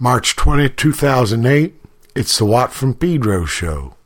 March 20, 2008, it's the Watt from Pedro show.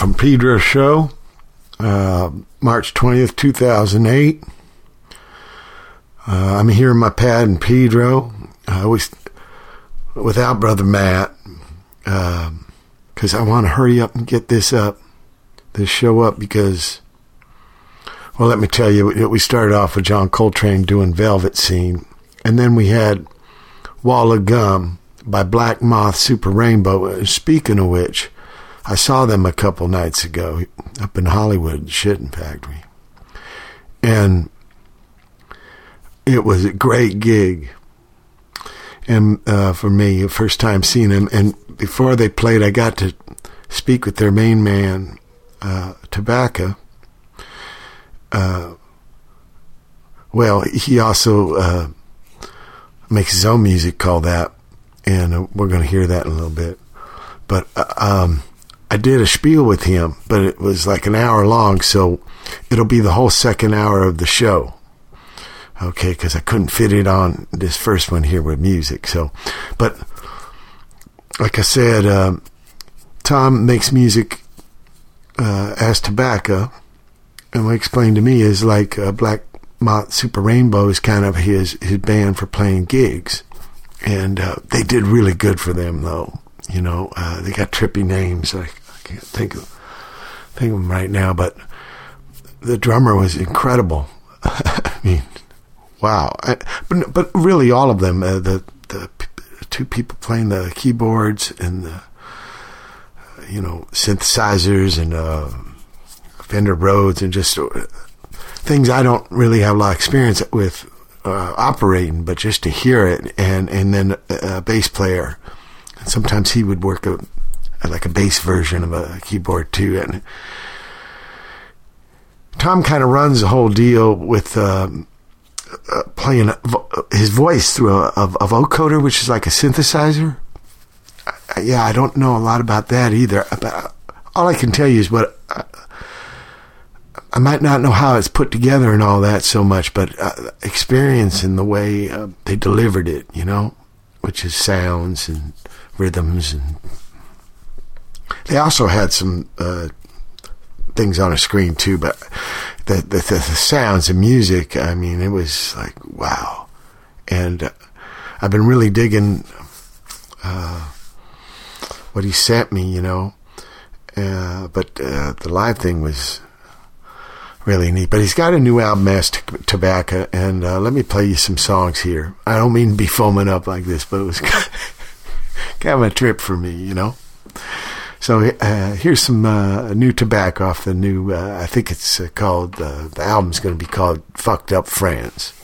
From Pedro show, uh, March 20th, 2008. Uh, I'm here in my pad in Pedro. I always, without Brother Matt, because uh, I want to hurry up and get this up, this show up, because, well, let me tell you, we started off with John Coltrane doing Velvet Scene, and then we had Wall of Gum by Black Moth Super Rainbow. Speaking of which, I saw them a couple nights ago up in Hollywood, Shitting Factory. And it was a great gig. And uh, for me, first time seeing them. And before they played, I got to speak with their main man, uh, Tobacco. Uh, well, he also uh, makes his own music called that. And uh, we're going to hear that in a little bit. But uh, um, I did a spiel with him, but it was like an hour long, so it'll be the whole second hour of the show. Okay, because I couldn't fit it on this first one here with music. So, but like I said, uh, Tom makes music uh, as tobacco, and what he explained to me is like uh, Black Moth Super Rainbow is kind of his his band for playing gigs, and uh, they did really good for them though. You know, uh, they got trippy names like can't think of think of right now, but the drummer was incredible. I mean, wow! I, but but really, all of them uh, the the two people playing the keyboards and the you know synthesizers and uh, Fender Rhodes and just uh, things I don't really have a lot of experience with uh, operating, but just to hear it and and then a bass player. And sometimes he would work a like a bass version of a keyboard too. And Tom kind of runs the whole deal with um, uh, playing his voice through a, a, a, vocoder, which is like a synthesizer. yeah, I don't know a lot about that either. But all I can tell you is what. Uh, I might not know how it's put together and all that so much, but uh, experience in the way uh, they delivered it, you know, which is sounds and rhythms and they also had some uh, things on a screen too, but the, the, the sounds and music, I mean, it was like wow. And uh, I've been really digging uh, what he sent me, you know. Uh, but uh, the live thing was really neat. But he's got a new album, Mass Tobacco, and uh, let me play you some songs here. I don't mean to be foaming up like this, but it was kind of a trip for me, you know. So uh, here's some uh, new tobacco off the new. Uh, I think it's uh, called. Uh, the album's going to be called "Fucked Up Friends."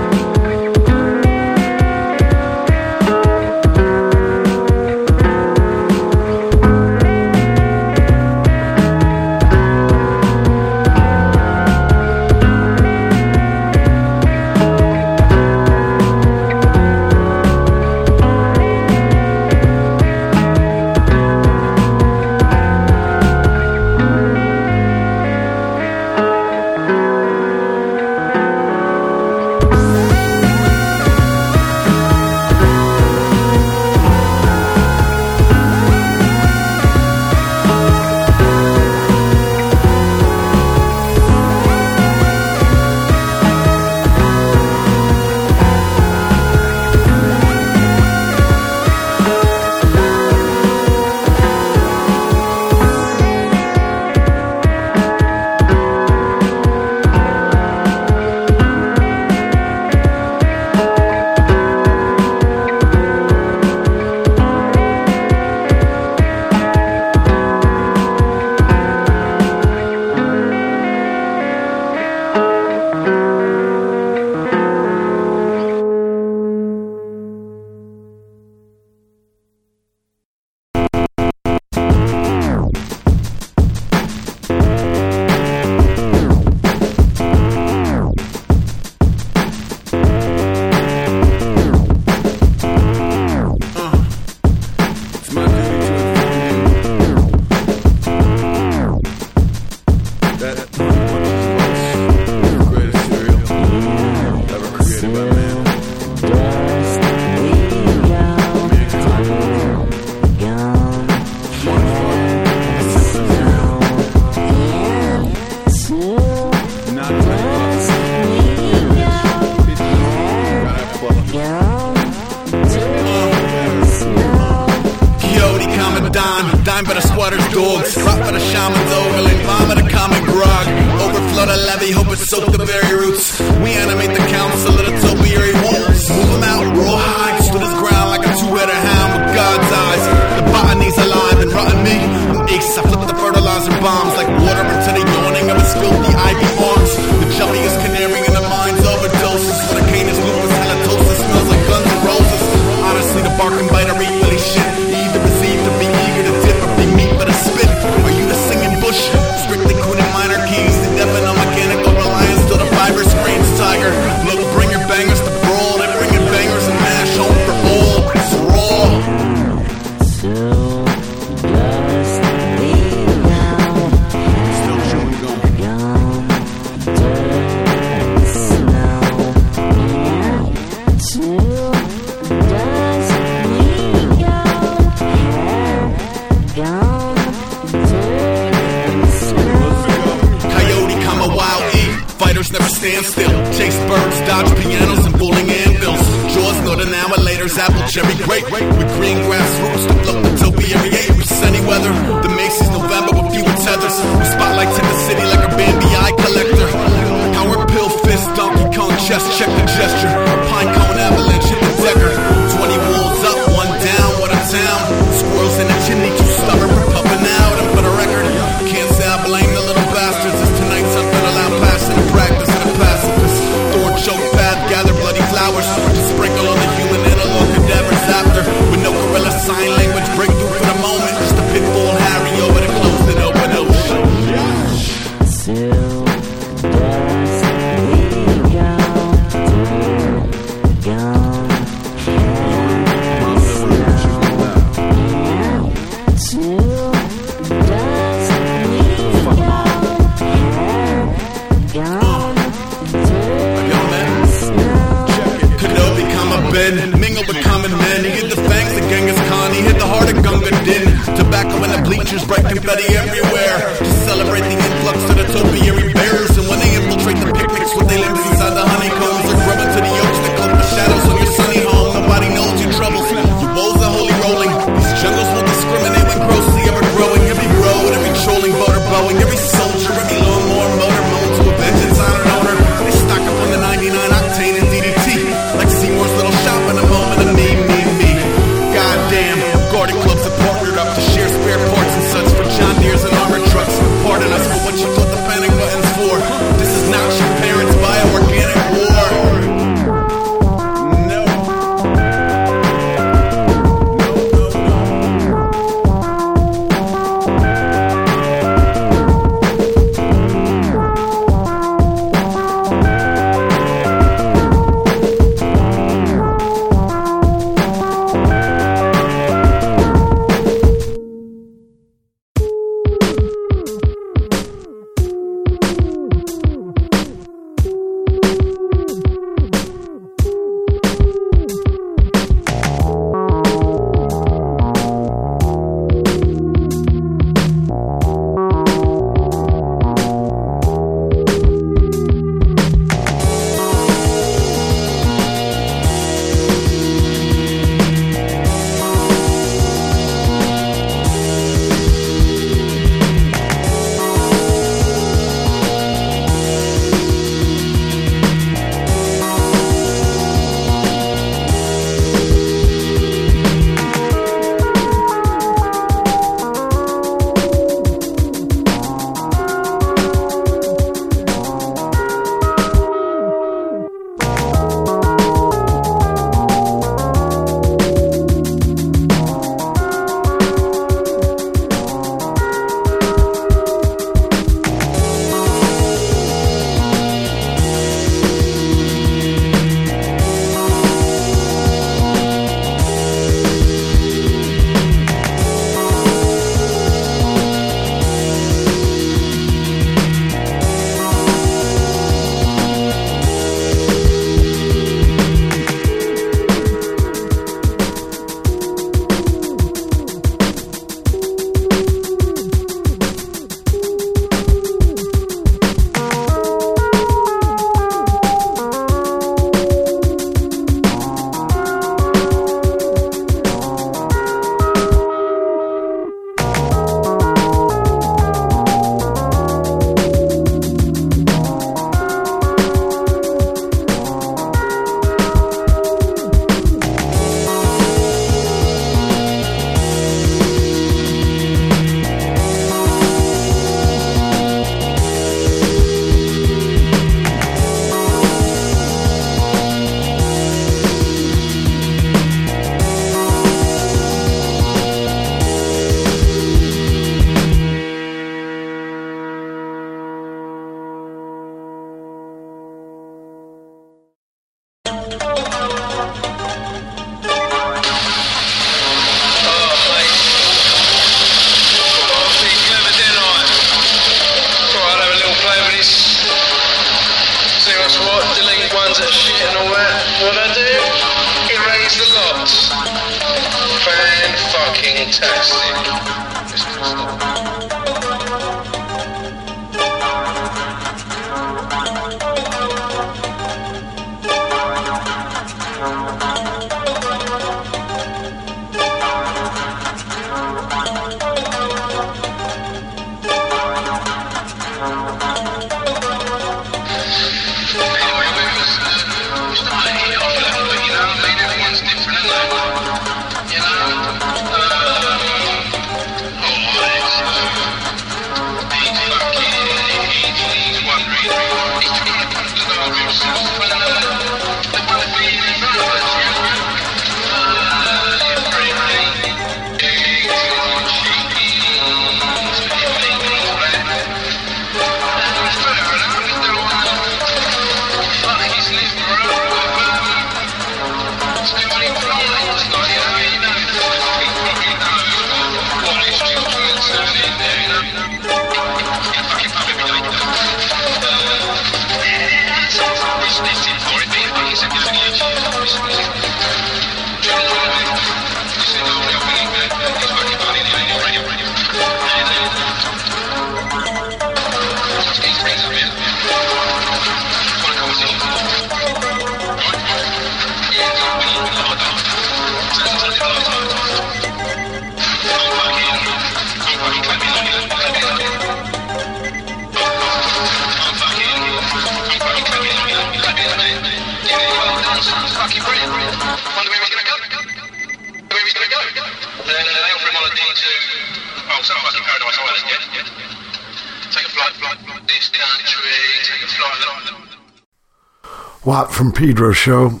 From Pedro Show.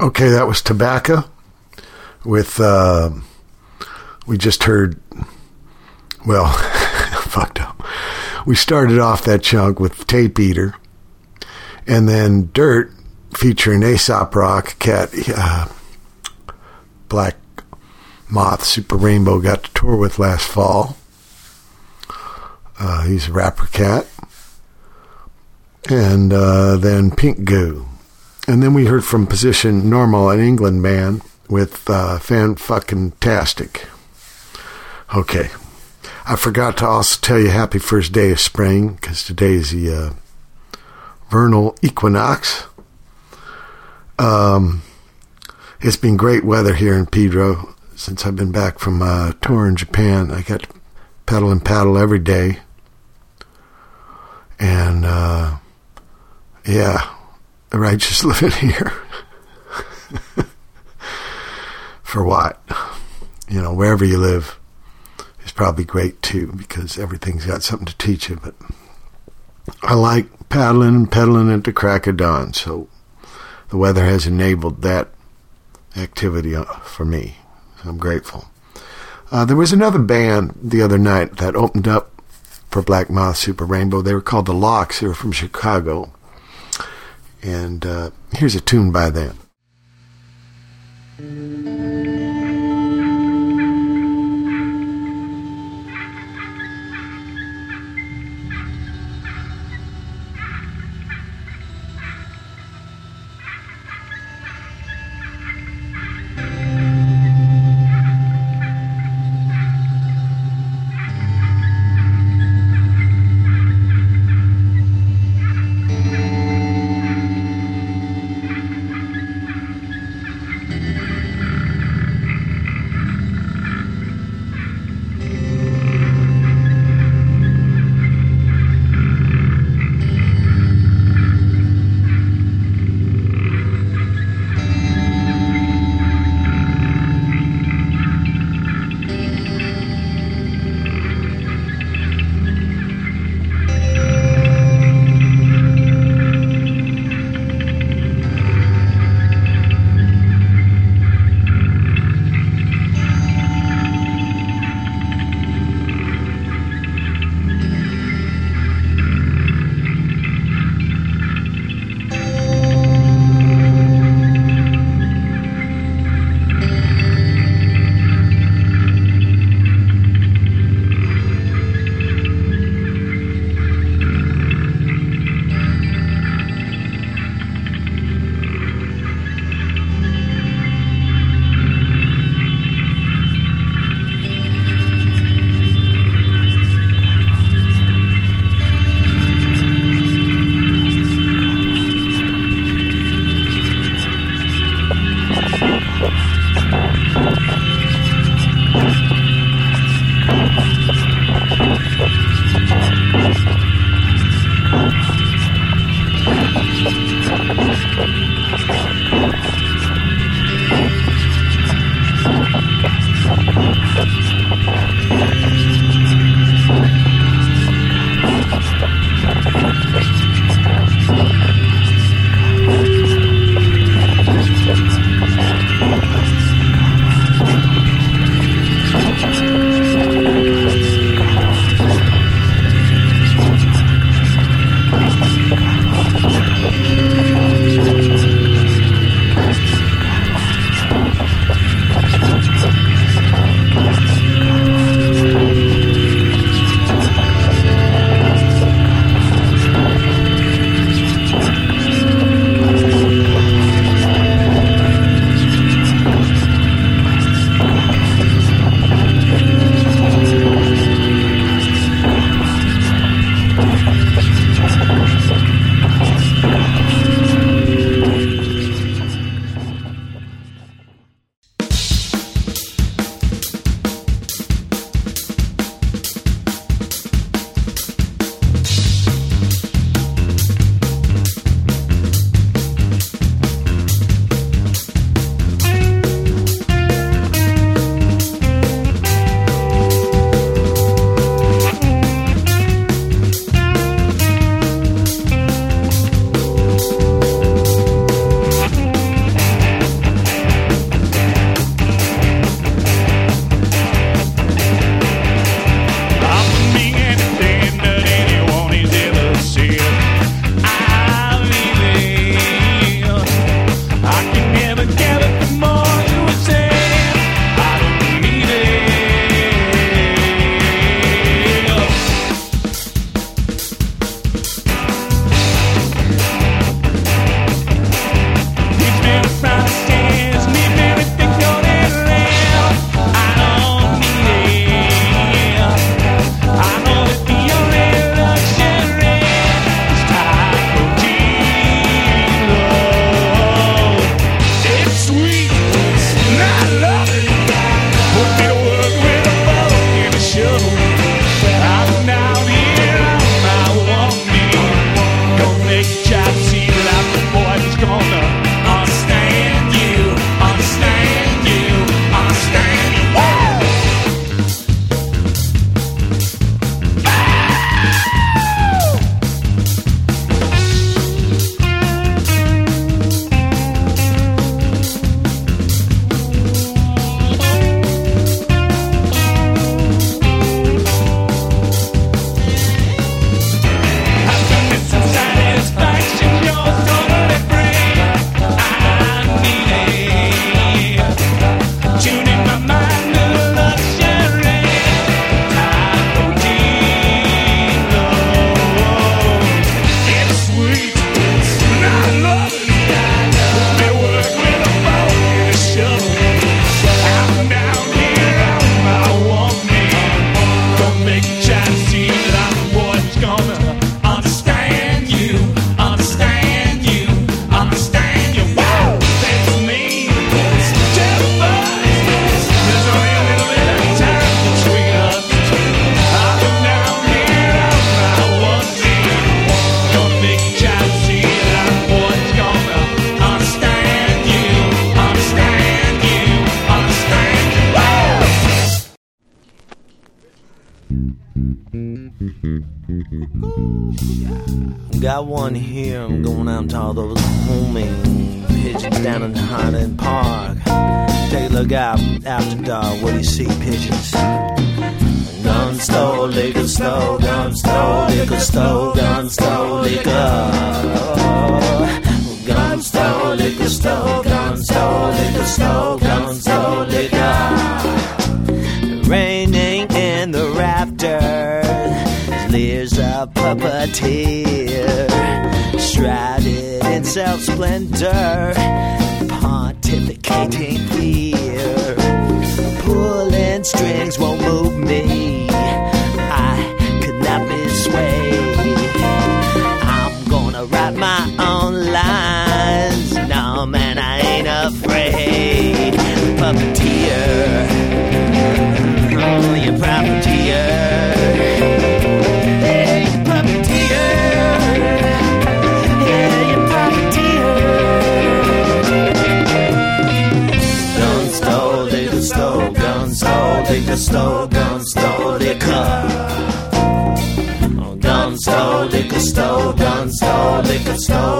Okay, that was Tobacco with, uh, we just heard, well, fucked up. We started off that chunk with Tape Eater and then Dirt featuring Aesop Rock, Cat, uh, Black Moth, Super Rainbow got to tour with last fall. Uh, he's a rapper cat and uh, then Pink Goo. And then we heard from Position Normal, an England band, with uh, Fanfukintastic. Okay. I forgot to also tell you happy first day of spring, because today is the uh, vernal equinox. Um, it's been great weather here in Pedro since I've been back from uh, tour in Japan. I got to pedal and paddle every day. And, uh, yeah, righteous living here. For what? You know, wherever you live is probably great too because everything's got something to teach you. But I like paddling and pedaling the crack of dawn, so the weather has enabled that activity uh, for me. So I'm grateful. Uh, there was another band the other night that opened up for Black Moth Super Rainbow. They were called the Locks. They were from Chicago. And uh, here's a tune by them. Bye. sick of snow.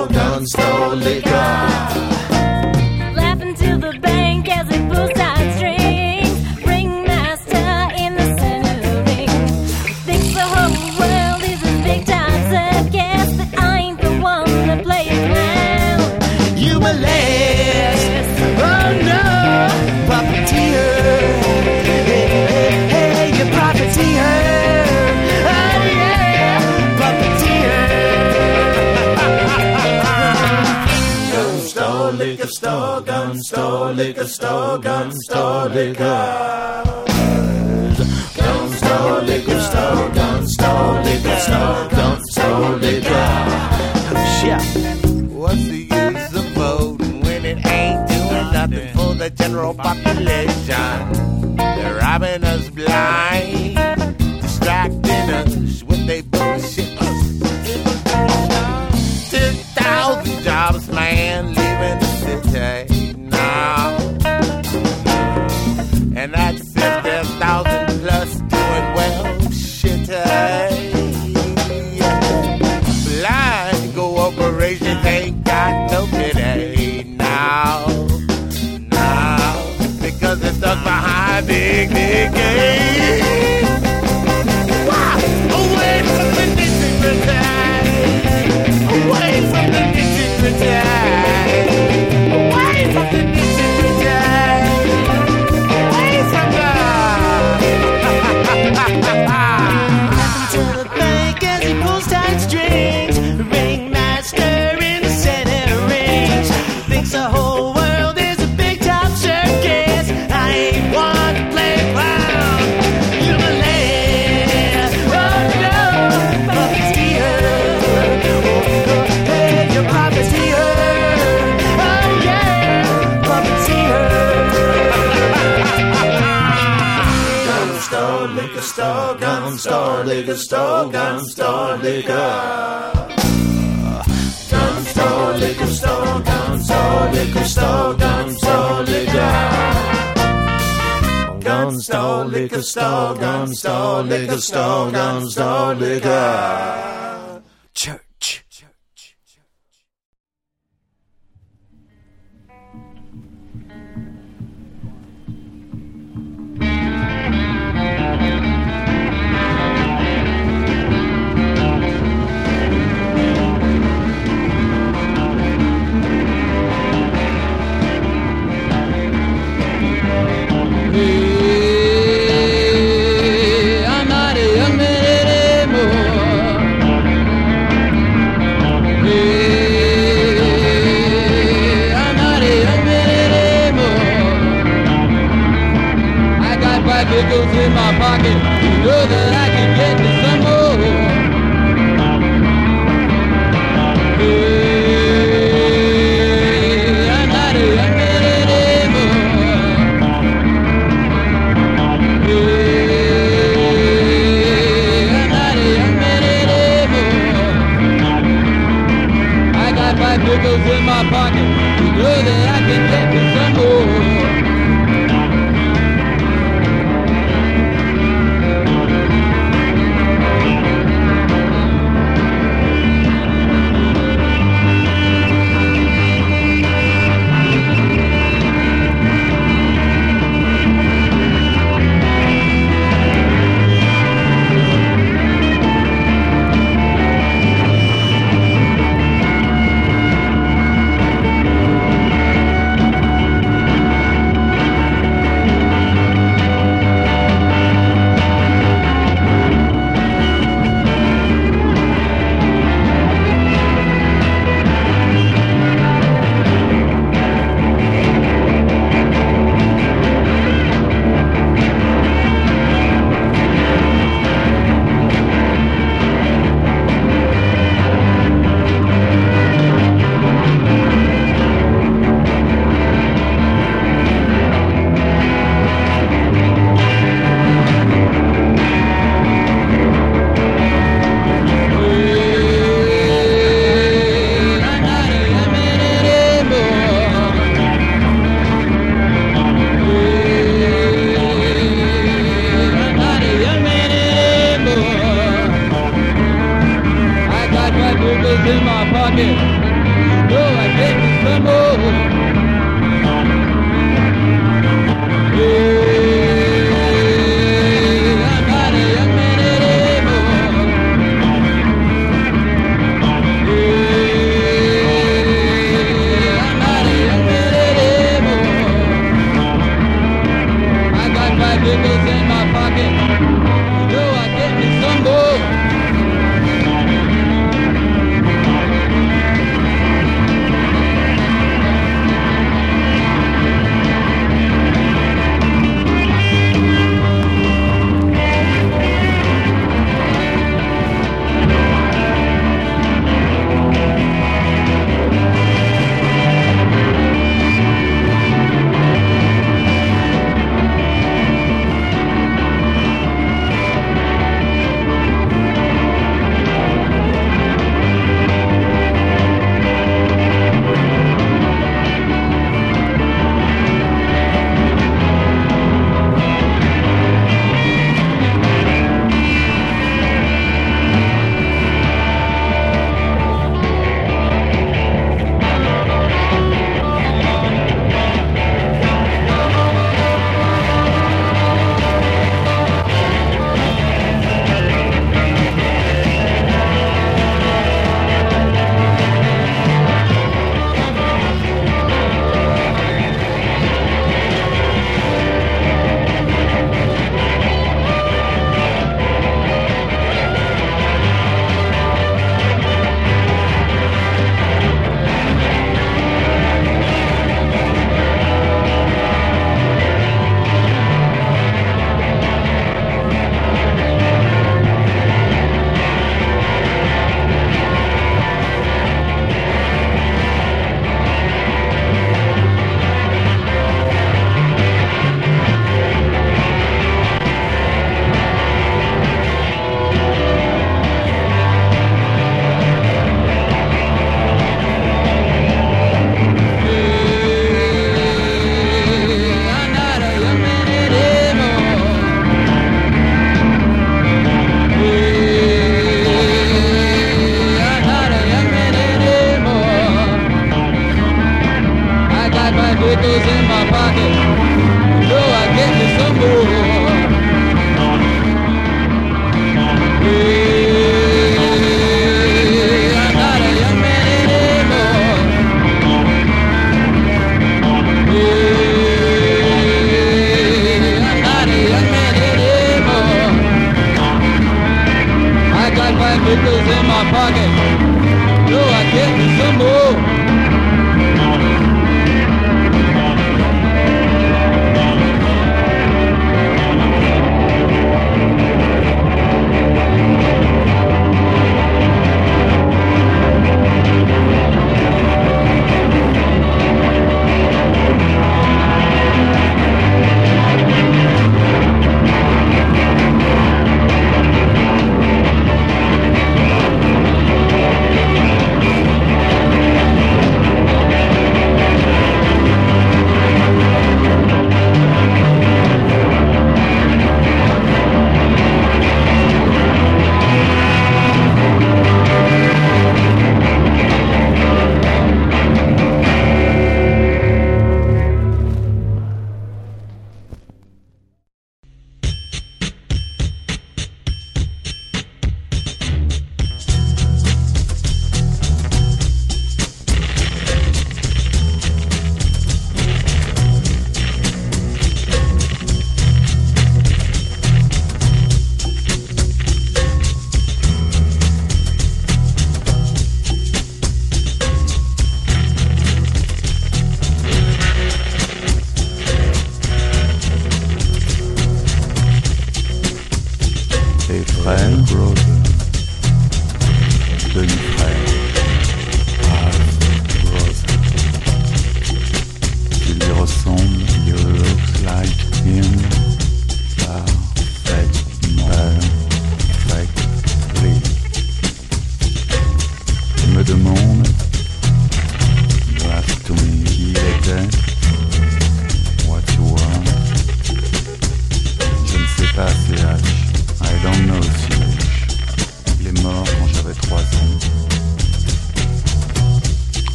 Holy Ghost. Don't stall Holy Ghost, don't stall Holy Ghost, don't stall Holy Ghost. Yeah. What's the use of voting when it ain't doing nothing for the general population? They're robbing us liquor store, gun store, liquor store, gun store, liquor. In my pocket. You know I get me some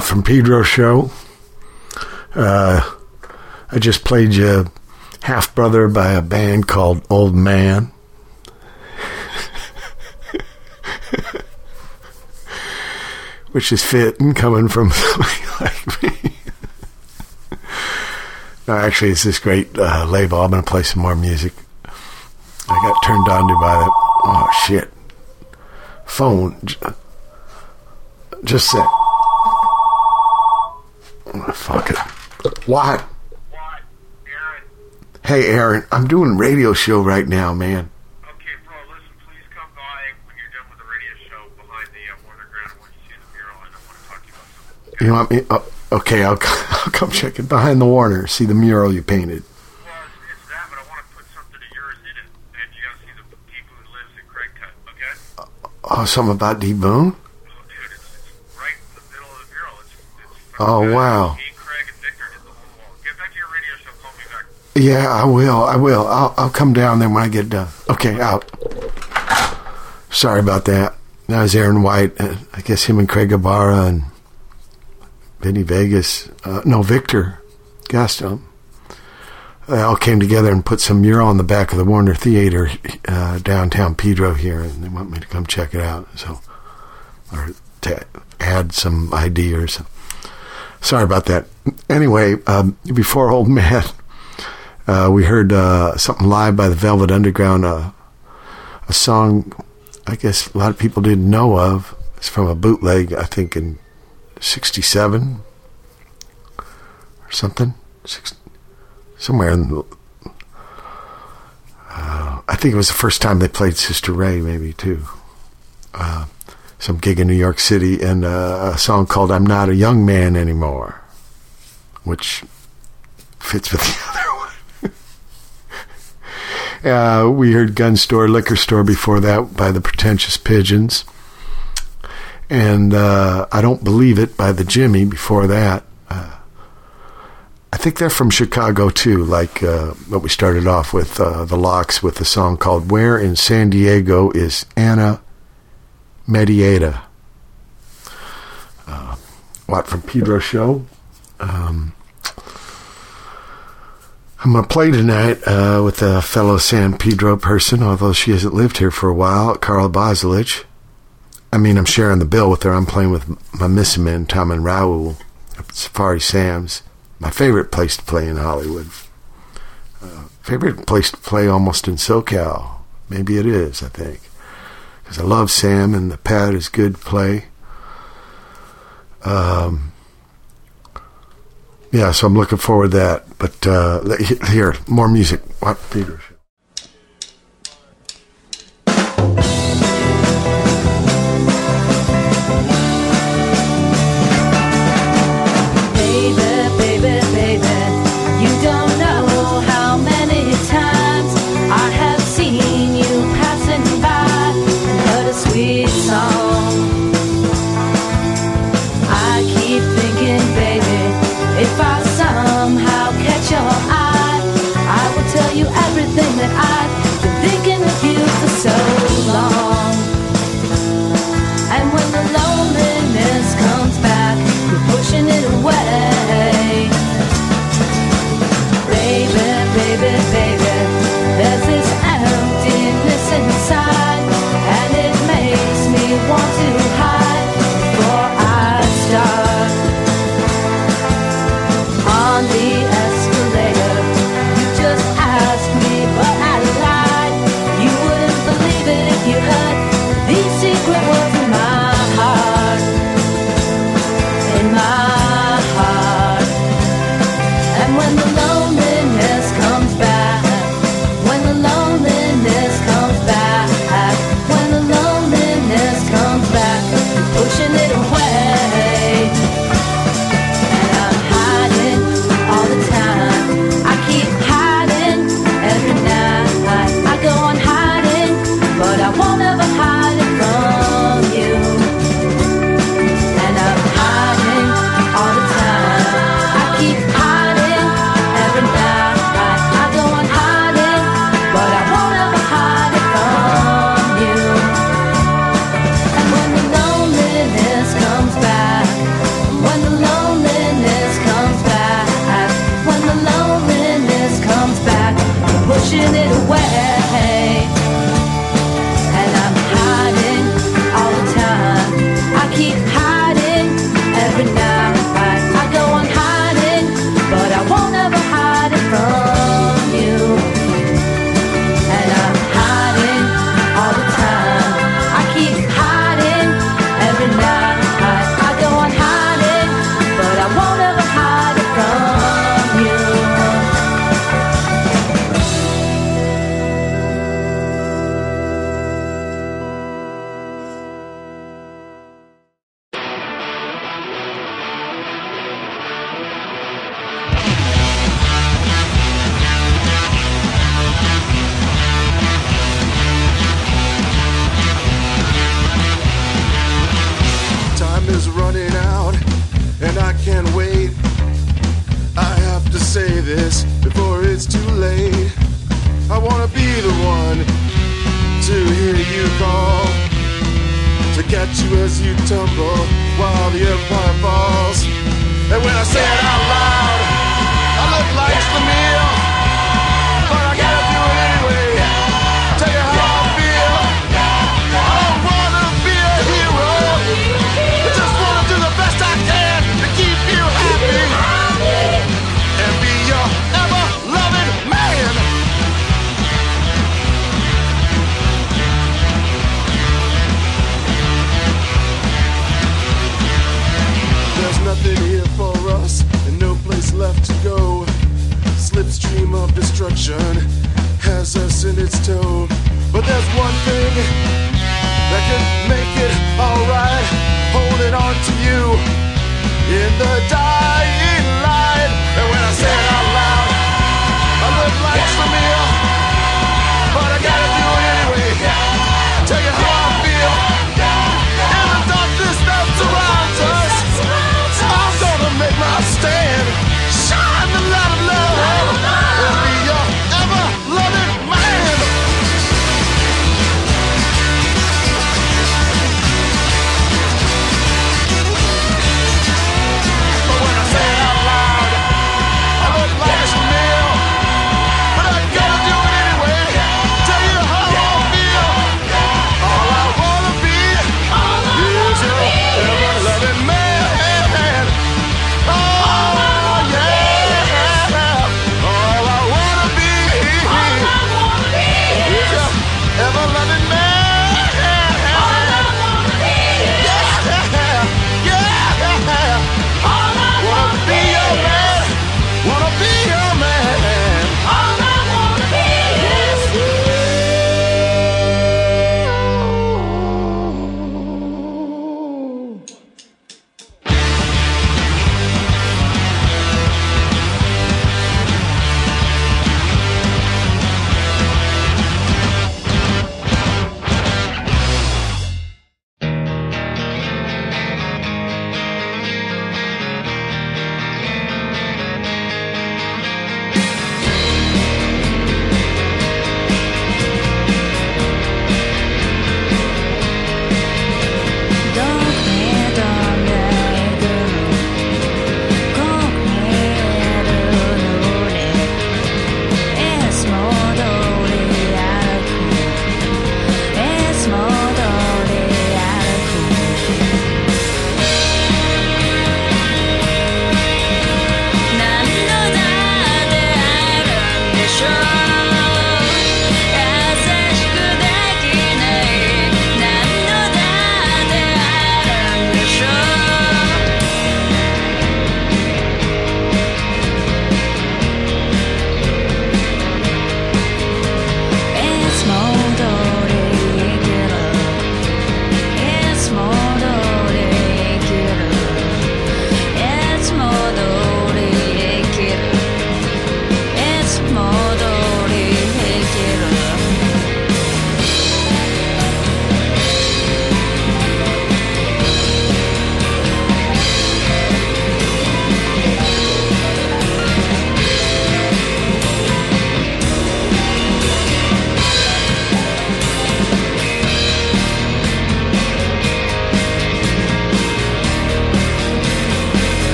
From Pedro show. Uh, I just played you Half Brother by a band called Old Man. Which is fitting coming from somebody like me. no, actually, it's this great uh, label. I'm going to play some more music. I got turned on to by that. Oh, shit. Phone. Just a sec. Oh, fuck it. What? What? Aaron? Hey, Aaron, I'm doing a radio show right now, man. Okay, bro, listen, please come by when you're done with the radio show behind the uh, Warner Grand. I want you to see the mural, and I want to talk to you about something. You want me? Oh, okay, I'll, I'll come check it behind the Warner. See the mural you painted. Well, it's, it's that, but I want to put something of yours in it, and you got to see the people who lives in Craig Cut, okay? Oh, something about D Boon? Oh, dude, it's, it's right in the middle of the mural. It's, it's Oh, wow. Me, Craig, and Victor did the whole wall. Get back to your radio show. Call me back. Yeah, I will. I will. I'll, I'll come down there when I get done. Okay, out. Sorry about that. That was Aaron White. Uh, I guess him and Craig Ibarra and Vinny Vegas. Uh, no, Victor Gaston. They all came together and put some mural on the back of the Warner Theater uh, downtown Pedro here, and they want me to come check it out. So, or to add some ideas. Sorry about that. Anyway, um, before Old Man, uh, we heard uh, something live by the Velvet Underground, uh, a song I guess a lot of people didn't know of. It's from a bootleg, I think, in 67 or something. Six, somewhere in the. Uh, I think it was the first time they played Sister Ray, maybe, too. Uh, some gig in New York City, and uh, a song called I'm Not a Young Man Anymore, which fits with the other. Uh, we heard Gun Store, Liquor Store before that by the Pretentious Pigeons. And uh, I Don't Believe It by the Jimmy before that. Uh, I think they're from Chicago too, like uh, what we started off with, uh, the Locks, with a song called Where in San Diego is Ana Mendieta? Uh, Watt from Pedro Show? Um, I'm going to play tonight uh, with a fellow San Pedro person, although she hasn't lived here for a while, Carla Bozulich. I mean, I'm sharing the bill with her. I'm playing with my missing men, Tom and Raul, at Safari Sam's. My favorite place to play in Hollywood. Uh, favorite place to play almost in SoCal. Maybe it is, I think. Because I love Sam and the pad is good play. Um, yeah, so I'm looking forward to that. But uh, here, more music. What Peter? at you as you tumble while the empire falls. And when I say it out loud, direction has us in its tow. But there's one thing that can make it alright holding on to you in the dark.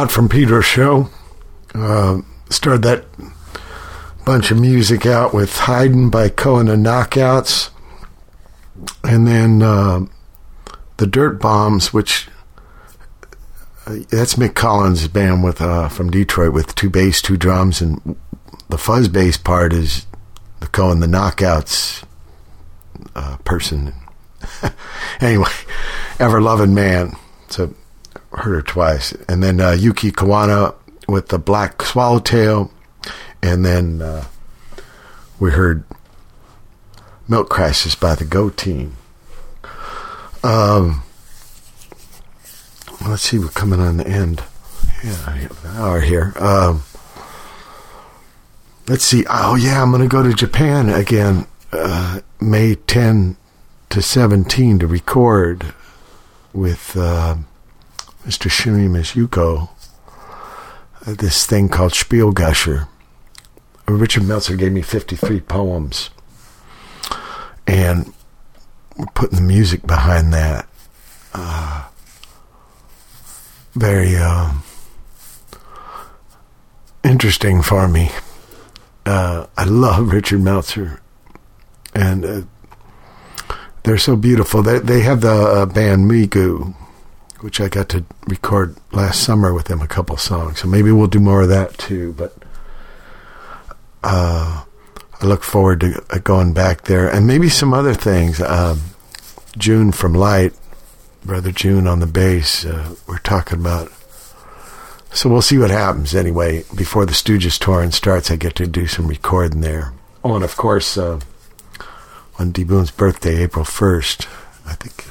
Watt from Pedro show. Uh, started that bunch of music out with Hiding by Cohen and Knockouts. And then uh, the Dirt Bombs, which uh, that's Mick Collins' band with uh, from Detroit with two bass, two drums, and the fuzz bass part is the Cohen the Knockouts uh, person. anyway, Ever Loving Man. So heard her twice, and then uh, Yuki Kawana with the Black Swallowtail, and then uh, we heard Milk Crisis by the Go Team. Um, let's see, we're coming on the end. Yeah, an hour here. Um, let's see. Oh yeah, I'm going to go to Japan again, uh, May 10 to 17 to record with uh, Mr. Shumi Misuko uh, this thing called Spielgusher. Richard Meltzer gave me 53 poems, and we're putting the music behind that. Uh, very uh, interesting for me. Uh, I love Richard Meltzer, and uh, they're so beautiful. They they have the uh, band Migu, which I got to record last summer with them a couple songs. So maybe we'll do more of that too. But uh, I look forward to uh, going back there and maybe some other things. Um, June from Light, brother June on the bass. Uh, we're talking about. So we'll see what happens anyway. Before the Stooges touring starts, I get to do some recording there. Oh, and of course, uh, on D Boon's birthday, April 1st, I think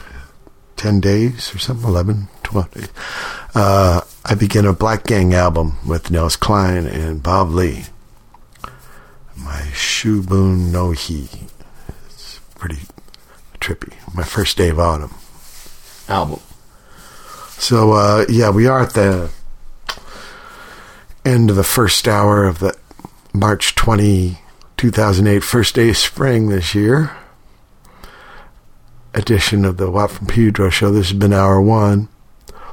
10 days or something, 11, 12 days, uh, I begin a Black Gang album with Nels Cline and Bob Lee. My Shubun no Hi. It's pretty trippy. My first day of autumn album. So, uh, yeah, we are at the end of the first hour of the March 20, 2008, first day of spring this year edition of the Watt from Pedro show. This has been hour one.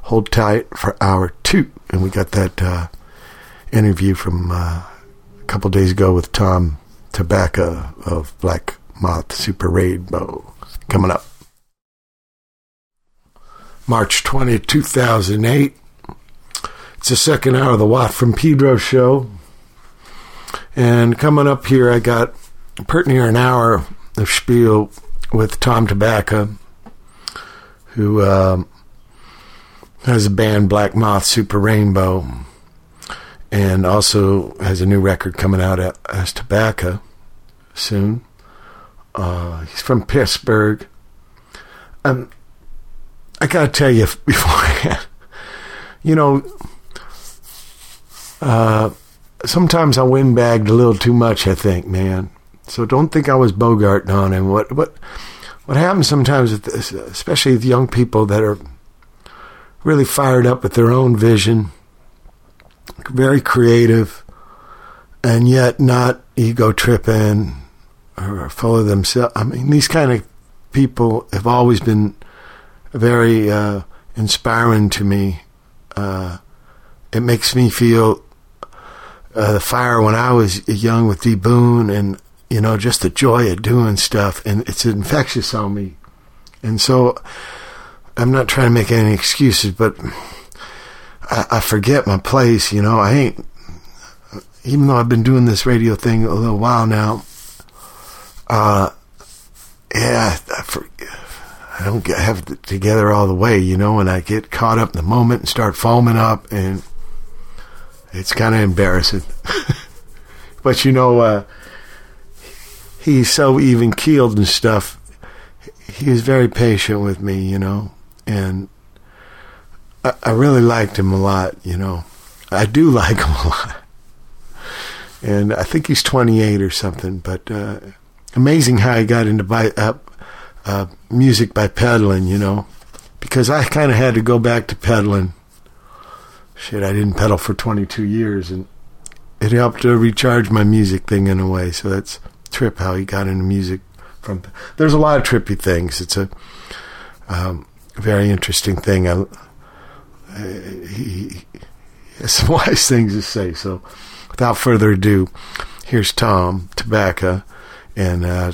Hold tight for hour two. And we got that uh, interview from uh, a couple days ago with Tom Tobacco of Black Moth Super Rainbow coming up. March 20, 2008. It's the second hour of the Watt from Pedro show. And coming up here, I got pretty near an hour of spiel with Tom Tobacco, who um, has a band Black Moth Super Rainbow, and also has a new record coming out as Tobacco soon. Uh, he's from Pittsburgh. Um, I gotta tell you beforehand, you know, uh, sometimes I windbagged a little too much. I think, man. So don't think I was Bogart on him. What what what happens sometimes, with this, especially with young people that are really fired up with their own vision, very creative, and yet not ego tripping or full of themselves. I mean, these kind of people have always been very uh, inspiring to me. Uh, it makes me feel uh, the fire when I was young with D Boon and you know, just the joy of doing stuff, and it's infectious on me. And so, I'm not trying to make any excuses, but I, I forget my place. You know, I ain't. Even though I've been doing this radio thing a little while now, uh, yeah, I, for, I don't get, have it together all the way, you know, and I get caught up in the moment and start foaming up, and it's kind of embarrassing. but you know, uh, he's so even keeled and stuff. He was very patient with me, you know, and I, I really liked him a lot, you know. I do like him a lot. And I think he's 28 or something, but uh, amazing how he got into by, uh, uh, music by pedaling, you know, because I kind of had to go back to pedaling. Shit, I didn't pedal for 22 years, and it helped to recharge my music thing in a way. So that's trip how he got into music from there's a lot of trippy things it's a um, very interesting thing I, he has some wise things to say. So, without further ado, here's Tom Tobacco and uh,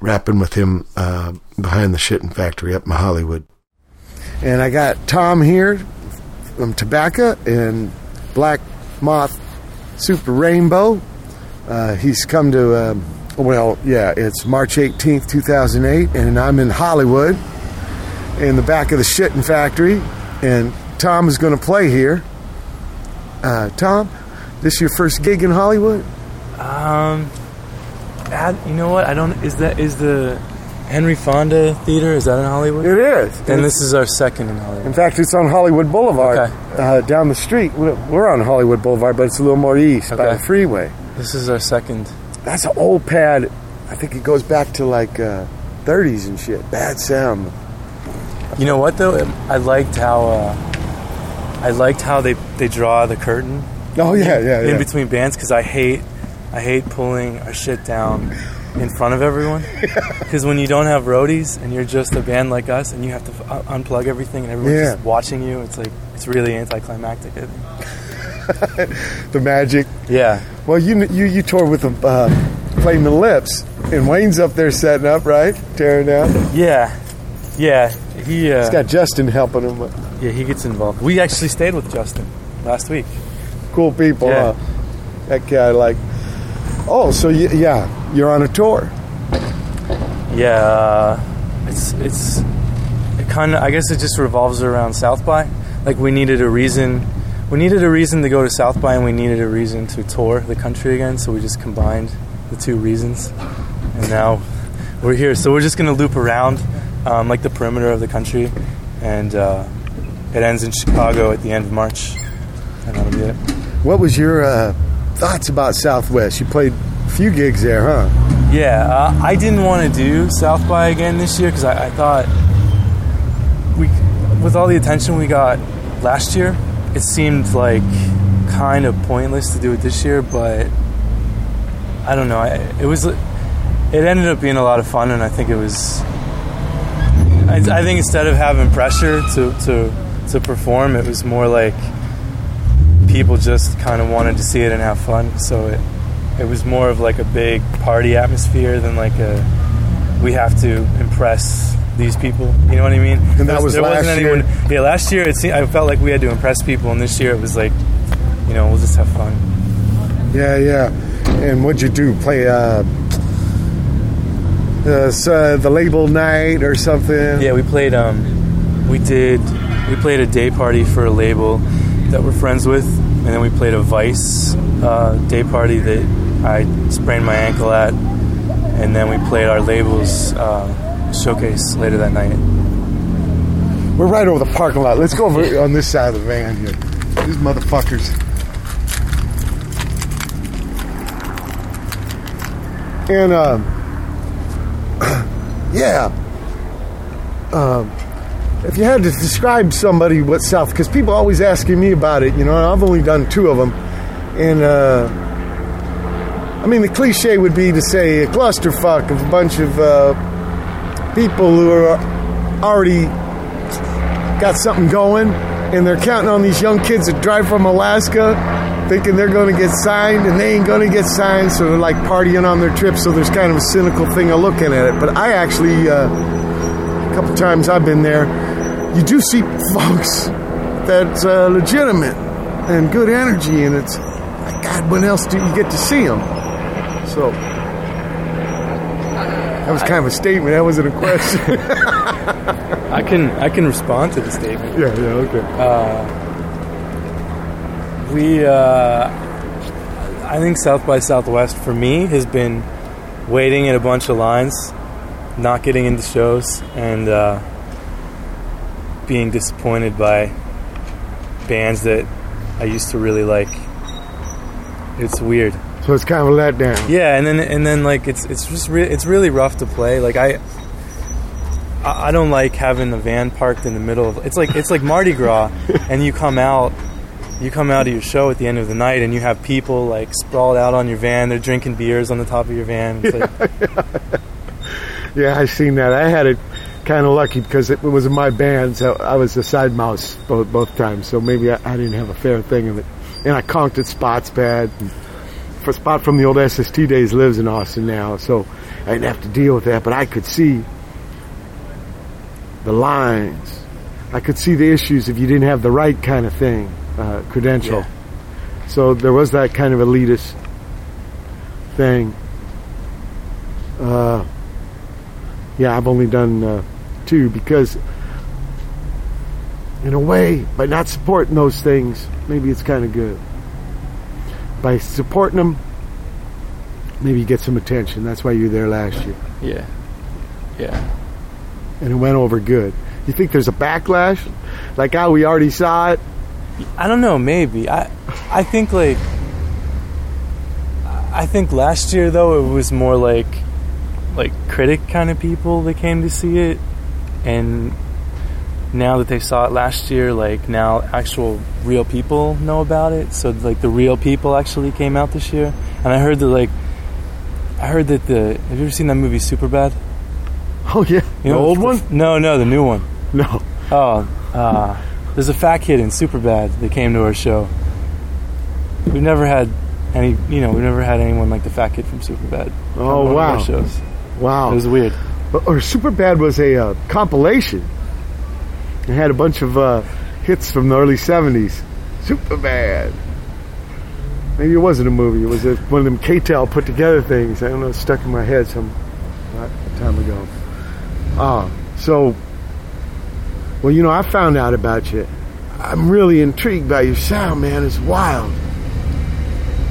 rapping with him uh, behind the Knitting Factory up in Hollywood. And I got Tom here from Tobacco and Black Moth Super Rainbow. Uh, he's come to, um, well, yeah, it's March 18th, 2008, and I'm in Hollywood in the back of the Knitting Factory, and Tom is going to play here. Uh, Tom, this your first gig in Hollywood? Um, I- you know what? I don't. Is that is the Henry Fonda Theater? Is that in Hollywood? It is. Then this is our second in Hollywood. In fact, it's on Hollywood Boulevard, Okay. uh, down the street. We're we're on Hollywood Boulevard, but it's a little more east by the freeway. This is our second. That's an old pad. I think it goes back to like uh, 30s and shit. Bad sound. You know what though? I liked how uh, I liked how they they draw the curtain. Oh yeah, yeah, in yeah. between bands because I hate I hate pulling our shit down in front of everyone because when you don't have roadies and you're just a band like us and you have to f- unplug everything and everyone's Yeah. just watching you, it's like it's really anticlimactic. I think. the magic. Yeah. Well, you you you toured with the uh, the Lips, and Wayne's up there setting up, right, tearing down. Yeah, yeah. He uh, He's got Justin helping him. Yeah he gets involved. We actually stayed with Justin last week. cool people. Yeah. Huh? That guy, like. Oh, so you, yeah, you're on a tour. Yeah, uh, it's it's it kind of I guess it just revolves around South by. Like we needed a reason, we needed a reason to go to South by, and we needed a reason to tour the country again. So we just combined the two reasons, and now we're here. So we're just gonna loop around um, like the perimeter of the country, and uh, it ends in Chicago at the end of March, and that'll be it. What was your uh, thoughts about Southwest? You played a few gigs there, huh? Yeah, uh, I didn't want to do South by again this year because I, I thought we, with all the attention we got last year, it seemed like kind of pointless to do it this year. But I don't know. I, it was, it ended up being a lot of fun, and I think it was. I, I think instead of having pressure to to to perform, it was more like people just kind of wanted to see it and have fun. So it it was more of like a big party atmosphere than like a we have to impress these people. You know what I mean? And that was there last wasn't year? Yeah, last year it seemed, I felt like we had to impress people, and this year it was like, you know, we'll just have fun. Yeah, yeah. And what'd you do? Play uh, uh, uh, the label night or something? Yeah, we played. Um, we did. We played a day party for a label that we're friends with, and then we played a Vice uh, day party that I sprained my ankle at, and then we played our label's uh, showcase later that night. We're right over the parking lot. Let's go over on this side of the van here. These motherfuckers. And um, yeah, um, if you had to describe somebody what South, because people always asking me about it, you know, I've only done two of them, and uh, I mean the cliche would be to say a clusterfuck of a bunch of uh, people who are already got something going, and they're counting on these young kids that drive from Alaska, thinking they're going to get signed, and they ain't going to get signed, so they're like partying on their trip. So there's kind of a cynical thing of looking at it. But I actually, uh, a couple times I've been there, you do see folks that's uh, legitimate and good energy, and it's like God, when else do you get to see them? So. That was kind of a statement. That wasn't a question. I can I can respond to the statement. yeah, yeah, okay. We, uh, I think South by Southwest for me has been waiting in a bunch of lines, not getting into shows, and uh, being disappointed by bands that I used to really like. It's weird. So it's kind of a letdown. Yeah, and then and then like it's it's just re- it's really rough to play. Like I. I I don't like having a van parked in the middle of. It's like it's like Mardi Gras, and you come out, you come out of your show at the end of the night, and you have people like sprawled out on your van. They're drinking beers on the top of your van. It's like, Yeah, I've seen that. I had it kind of lucky because it was in my band, so I was a side mouse both, both times. So maybe I, I didn't have a fair thing of it. And I conked at Spot's bad. And for Spot from the old SST days lives in Austin now, so I didn't have to deal with that. But I could see the lines. I could see the issues if you didn't have the right kind of thing, uh, credential. Yeah. So there was that kind of elitist thing. Uh, yeah, I've only done uh, two because, in a way, by not supporting those things, maybe it's kind of good. By supporting them, maybe you get some attention. That's why you were there last year, Yeah. Yeah. and it went over good. You think there's a backlash? Like, how we already saw it? I don't know. Maybe I. I think like. I think last year though it was more like, like critic kind of people that came to see it, and now that they saw it last year, like now actual real people know about it. So like the real people actually came out this year, and I heard that like. I heard that the. Have you ever seen that movie Superbad? Oh yeah, You the know, old the- one? No, no, the new one. No. Oh, uh, there's a fat kid in Superbad that came to our show. We've never had any, you know, we've never had anyone like the fat kid from Superbad. Oh wow, shows. wow. It was weird. Or Superbad was a uh, compilation. It had a bunch of uh, hits from the early '70s. Superbad. Maybe it wasn't a movie. It was a, one of them K-tel put together things. I don't know. It stuck in my head some uh, time ago. Ah, so. Well, you know, I found out about you. I'm really intrigued by your sound, man. It's wild.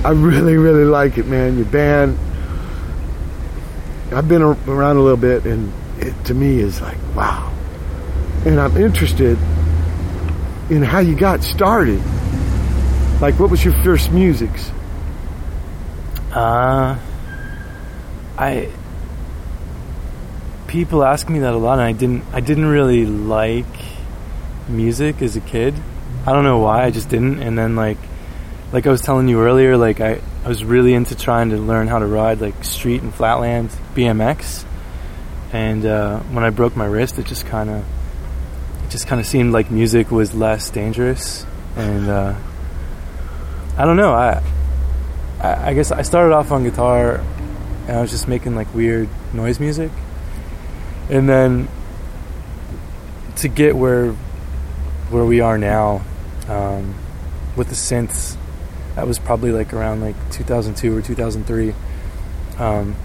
I really, really like it, man. Your band. I've been around a little bit, and it to me is like wow. And I'm interested in how you got started. Like, what was your first musics? Uh, I. People ask me that a lot, and I didn't. I didn't really like music as a kid. I don't know why. I just didn't. And then like, like I was telling you earlier, like I, I was really into trying to learn how to ride like street and flatland BMX. And uh, when I broke my wrist, it just kind of, just kind of seemed like music was less dangerous. And uh, I don't know. I, I guess I started off on guitar, and I was just making like weird noise music. And then to get where where we are now um, with the synths, that was probably like around like 2002 or 2003. Um,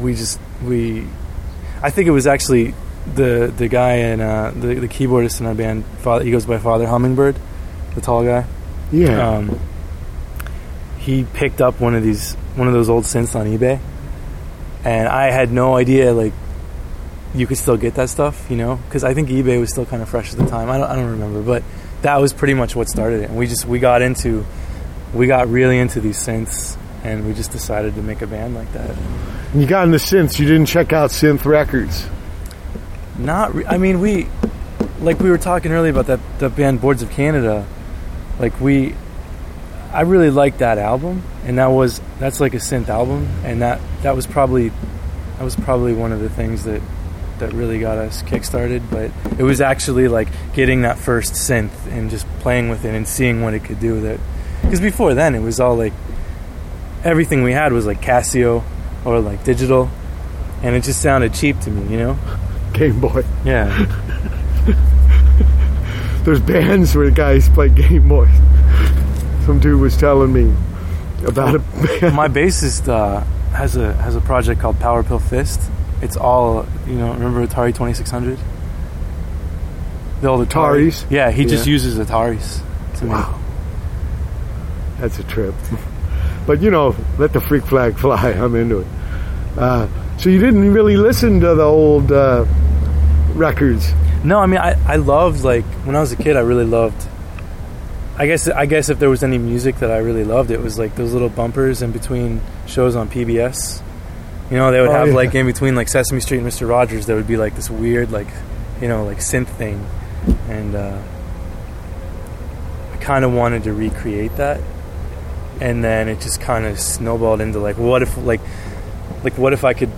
we just we, I think it was actually the the guy and uh, the the keyboardist in our band. Father, he goes by Father Hummingbird, the tall guy. Yeah. Um, he picked up one of these one of those old synths on eBay, and I had no idea like you could still get that stuff, you know, because I think eBay was still kind of fresh at the time. I don't, I don't remember, but that was pretty much what started it. And we just we got into we got really into these synths, and we just decided to make a band like that. you got into synths. You didn't check out synth records. Not, re- I mean, we like we were talking earlier about that the band Boards of Canada. Like we, I really liked that album, and that was that's like a synth album, and that that was probably that was probably one of the things that that really got us kickstarted. But it was actually like getting that first synth and just playing with it and seeing what it could do with it. Because before then, it was all like everything we had was like Casio or like digital, and it just sounded cheap to me, you know. Game Boy. Yeah. There's bands where guys play Game Boy. Some dude was telling me about a band. my bassist uh, has a has a project called Power Pill Fist. It's all you know. Remember Atari Twenty Six Hundred? The old Atari. Ataris? Yeah, he just Yeah. uses Ataris. To Wow. That's a trip. But you know, let the freak flag fly. I'm into it. Uh, so you didn't really listen to the old uh, records. No, I mean I, I loved like when I was a kid. I really loved. I guess I guess if there was any music that I really loved, it was like those little bumpers in between shows on PBS. You know, they would Oh, have yeah. like in between like Sesame Street and Mister Rogers, there would be like this weird like, you know, like synth thing, and uh, I kind of wanted to recreate that, and then it just kind of snowballed into like, what if like, like what if I could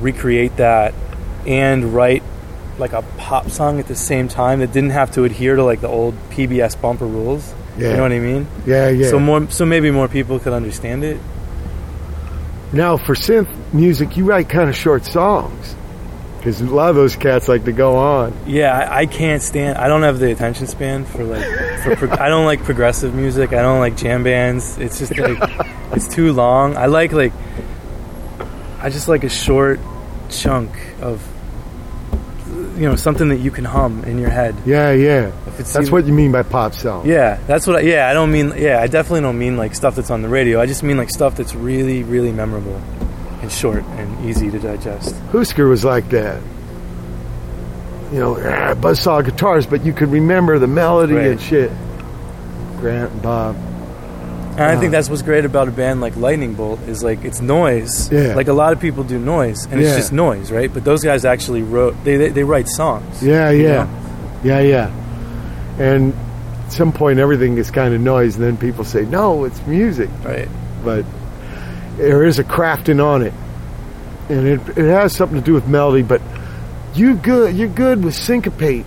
recreate that and write like a pop song at the same time that didn't have to adhere to like the old PBS bumper rules. Yeah. You know what I mean? Yeah, yeah. So more, so maybe more people could understand it. Now, for synth music, you write kind of short songs. Because a lot of those cats like to go on. Yeah, I, I can't stand. I don't have the attention span for like. For pro- I don't like progressive music. I don't like jam bands. It's just like it's too long. I like like. I just like a short chunk of. You know something that you can hum in your head. Yeah, yeah. If it's That's what you mean by pop song. Yeah, that's what. I, yeah, I don't mean. Yeah, I definitely don't mean like stuff that's on the radio. I just mean like stuff that's really, really memorable, and short and easy to digest. Husker was like that. You know, ah, buzzsaw guitars, but you could remember the melody Right. and shit. Grant and Bob. And I think that's what's great about a band like Lightning Bolt is like it's noise. Yeah. Like a lot of people do noise, and it's just noise, right? But those guys actually wrote. They they, they write songs. Yeah, yeah. know? Yeah, yeah. And at some point, everything is kind of noise, and then people say, no, it's music. Right. But there is a crafting on it. And it, it has something to do with melody, but you good you're good with syncopate.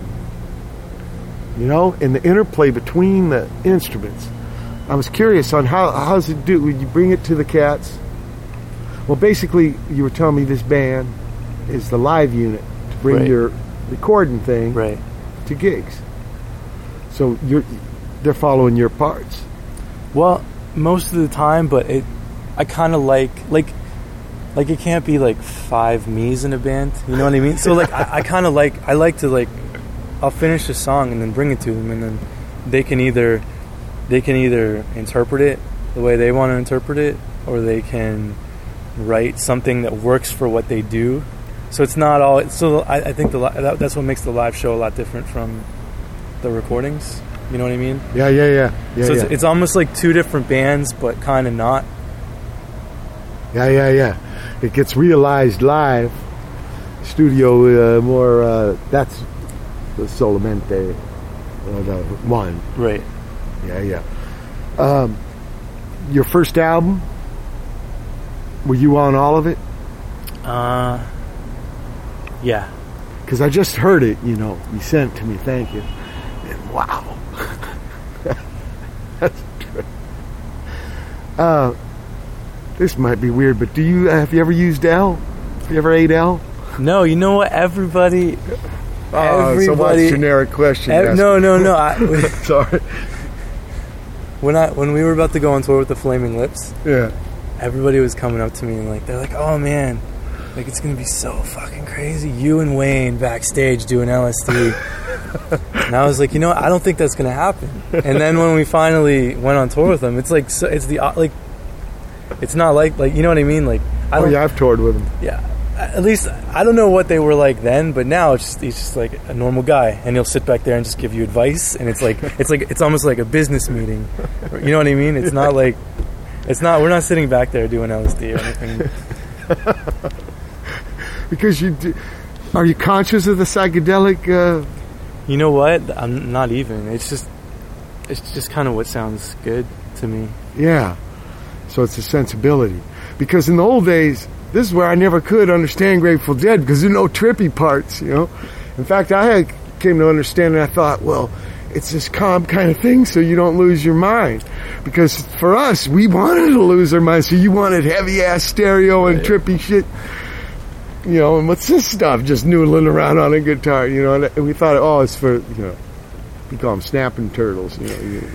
You know, and the interplay between the instruments. I was curious on how how's it do Would you bring it to the cats? Well basically you were telling me this band is the live unit to bring Right. your recording thing Right. to gigs. So you're they're following your parts. Well, most of the time, but it. I kind of like like. Like it can't be like five me's in a band, you know what I mean? So like I, I kind of like I like to like I'll finish a song and then bring it to them and then they can either they can either interpret it the way they want to interpret it or they can write something that works for what they do. So it's not all. So I, I think the that, that's what makes the live show a lot different from the recordings. You know what I mean? Yeah, yeah, yeah. Yeah, so yeah. It's, it's almost like two different bands, but kind of not. Yeah, yeah, yeah. It gets realized live. Studio uh, more. Uh, that's the Solamente, uh, the one. Right. Yeah, yeah. Um, your first album. Were you on all of it? Uh, yeah. Because I just heard it. You know, you sent it to me. Thank you. And wow. That's good. Uh, this might be weird, but do you have you ever used L? Have you ever ate L? No, you know what? Everybody. Oh, so what's everybody. generic question? ev- Ask no, no, no. I, Sorry. When I when we were about to go on tour with the Flaming Lips, Yeah. everybody was coming up to me and like they're like, "Oh man, like it's gonna be so fucking crazy." You and Wayne backstage doing LSD, and I was like, you know, what? I don't think that's gonna happen. And then when we finally went on tour with them, it's like so, it's the like, it's not like like you know what I mean? Like I Oh yeah, I've toured with them. yeah. At least I don't know what they were like then, but now it's just he's just like a normal guy, and he'll sit back there and just give you advice, and it's like it's like it's almost like a business meeting. You know what I mean? It's not like it's not we're not sitting back there doing LSD or anything. Because you do, are you conscious of the psychedelic? Uh, You know what? I'm not even. It's just it's just kind of what sounds good to me. yeah. So it's a sensibility. Because in the old days, this is where I never could understand Grateful Dead because there's no trippy parts. You know. In fact, I had, came to understand, and I thought, well, it's this calm kind of thing, so you don't lose your mind. Because for us, we wanted to lose our mind, so you wanted heavy ass stereo and trippy shit. you know, and what's this stuff? Just noodling around on a guitar, you know. And we thought, oh, it's for, you know, we call them snapping turtles, you know. You,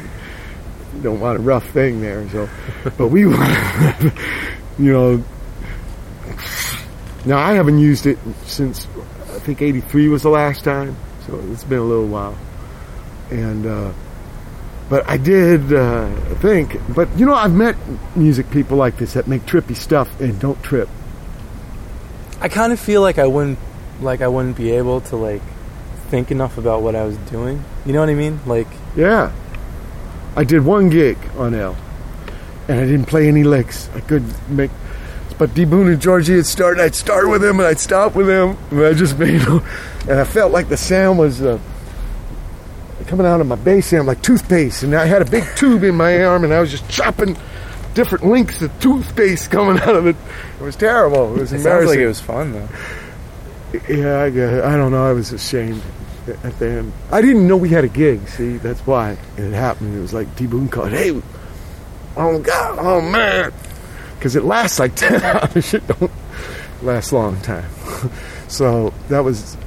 don't want a rough thing there, so. But we want, you know. Now, I haven't used it since, I think 83 was the last time, so it's been a little while. And, uh, but I did uh, think, but you know, I've met music people like this that make trippy stuff and don't trip. I kind of feel like I wouldn't like I wouldn't be able to like think enough about what I was doing. You know what I mean? Like Yeah. I did one gig on L, and I didn't play any licks. I couldn't make. But D Boon and Georgie had started. I'd start with them and I'd stop with them. And I just made, and I felt like the sound was uh, coming out of my bass amp like toothpaste. And I had a big tube in my arm, and I was just chopping different links of toothpaste coming out of it. It was terrible. It was it embarrassing. sounds like it was fun though. Yeah, I, I don't know. I was ashamed at the end. I didn't know we had a gig. See, that's why it happened. It was like D Boon called, "Hey, oh god, oh man," because it lasts like ten hours. It don't last long time. so that was.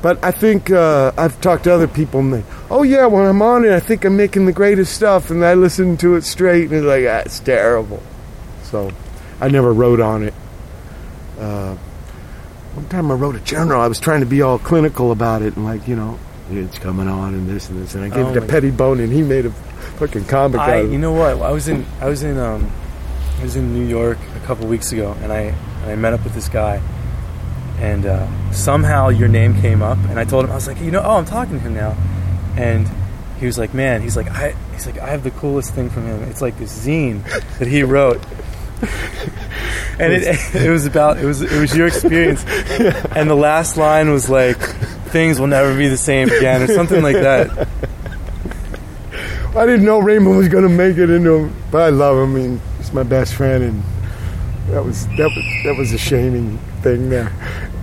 But I think uh, I've talked to other people, and they, oh yeah, when I'm on it, I think I'm making the greatest stuff, and I listen to it straight, and it's like, ah, it's terrible. So I never wrote on it. Uh, one time I wrote a journal. I was trying to be all clinical about it and like, you know, it's coming on and this and this. And I gave Oh it to Pettibon and he made a fucking comic I, out of it. you know what? I was in I was in um I was in New York a couple weeks ago, and I and I met up with this guy, and uh, somehow your name came up, and I told him I was like, you know, oh, I'm talking to him now, and he was like, man, he's like, I he's like, I have the coolest thing from him. It's like this zine that he wrote. And it, it was about it was it was your experience, and the last line was like, "Things will never be the same again," or something like that. I didn't know Raymond was going to make it into him, but I love him. I mean, my best friend, and that was that was that was a shaming thing there.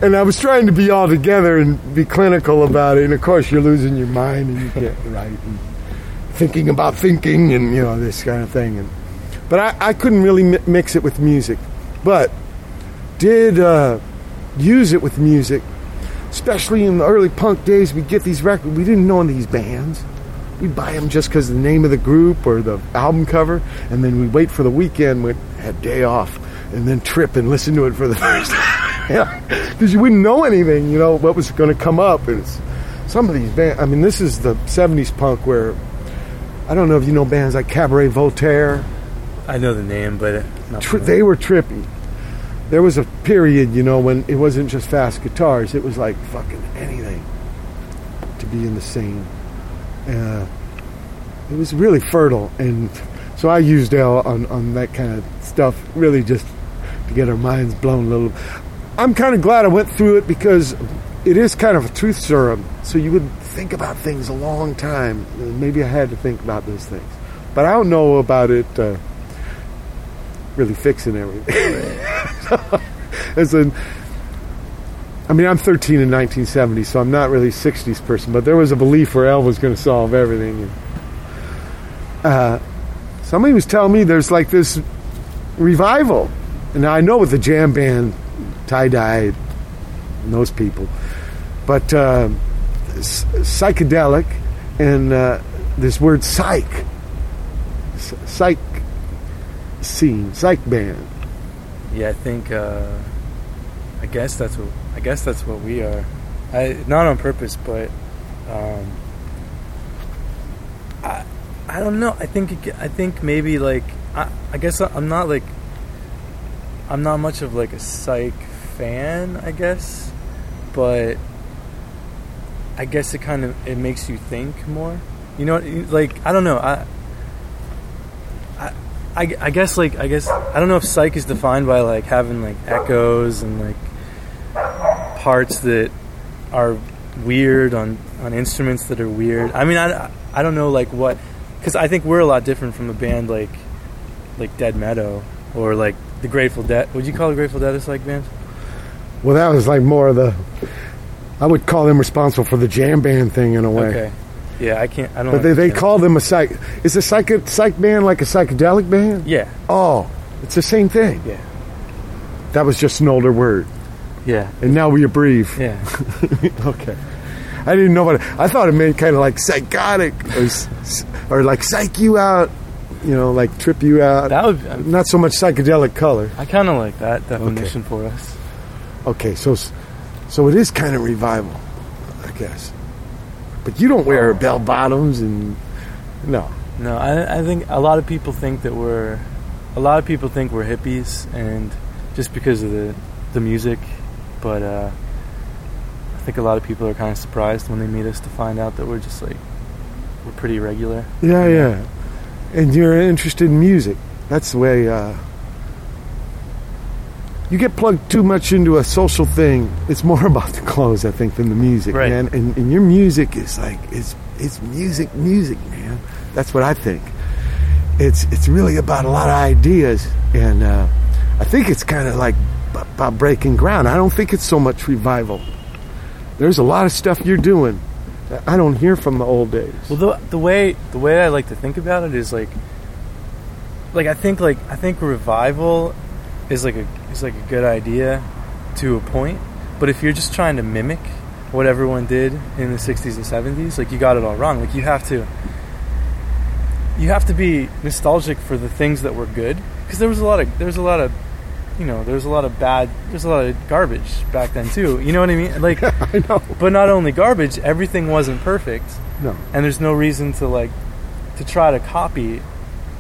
And I was trying to be all together and be clinical about it, and of course you're losing your mind and you get right and thinking about thinking and you know this kind of thing. And but I, I couldn't really mi- mix it with music, but did uh, use it with music, especially in the early punk days. We get these records. We didn't know these bands. We'd buy them just because of the name of the group or the album cover, and then we'd wait for the weekend we had day off, and then trip and listen to it for the first time. yeah, because you wouldn't know anything, you know, what was going to come up. And it's, some of these bands. I mean, this is the '70s punk where I don't know if you know bands like Cabaret Voltaire. I know the name, but Tri- they were trippy. There was a period, you know, when it wasn't just fast guitars; it was like fucking anything to be in the scene. Uh, it was really fertile, and so I used L on on that kind of stuff, really just to get our minds blown a little. I'm kind of glad I went through it because it is kind of a truth serum. So you would think about things a long time. Maybe I had to think about those things, but I don't know about it. Uh, really fixing everything. As in, I mean, I'm 13 in 1970, so I'm not really a 60s person, but there was a belief where Elvis was going to solve everything. And, uh, somebody was telling me there's like this revival. And now I know with the jam band, tie dye, those people, but uh, psychedelic and uh, this word psych, psych scene, psych band. Yeah, I think. Uh, I guess that's what. I guess that's what we are. I not on purpose, but. Um, I I don't know. I think. I think maybe like. I I guess I'm not like. I'm not much of like a psych fan. I guess, but. I guess it kind of it makes you think more. You know, like I don't know. I I, I guess like I guess I don't know if psych is defined by like having like echoes and like parts that are weird on on instruments that are weird. I mean I, I don't know like what because I think we're a lot different from a band like like Dead Meadow or like the Grateful Dead. Would you call the Grateful Dead a psych band? Well, that was like more of the. I would call them responsible for the jam band thing in a way. Okay. Yeah, I can't. I don't. Know. But they, they call them a psych. Is a psych psych band like a psychedelic band? Yeah. Oh, it's the same thing. Yeah. That was just an older word. Yeah. And now we abbreviate. Yeah. okay. I didn't know what. I thought it meant kind of like psychotic or, or like psych you out. You know, like trip you out. That would. Uh, Not so much psychedelic color. I kind of like that definition for us. Okay, so so it is kind of revival, I guess. But you don't wear oh. bell bottoms and no. No, I, I think a lot of people think that we're, a lot of people think we're hippies, and just because of the the music, but uh, I think a lot of people are kind of surprised when they meet us to find out that we're just like we're pretty regular. Yeah, yeah. And you're interested in music. That's the way. Uh, you get plugged too much into a social thing. It's more about the clothes, I think, than the music, Right. man. And, and your music is like it's it's music, music, man. That's what I think. It's it's really about a lot of ideas, and uh, I think it's kind of like about breaking ground. I don't think it's so much revival. There's a lot of stuff you're doing that I don't hear from the old days. Well, the the way the way I like to think about it is like, like I think like I think revival is like a is like a good idea to a point, but if you're just trying to mimic what everyone did in the 60s and 70s, like you got it all wrong. Like you have to you have to be nostalgic for the things that were good because there was a lot of there was a lot of you know there's a lot of bad there's a lot of garbage back then too. You know what i mean? Like I know. but not only garbage everything wasn't perfect. No. and there's no reason to like to try to copy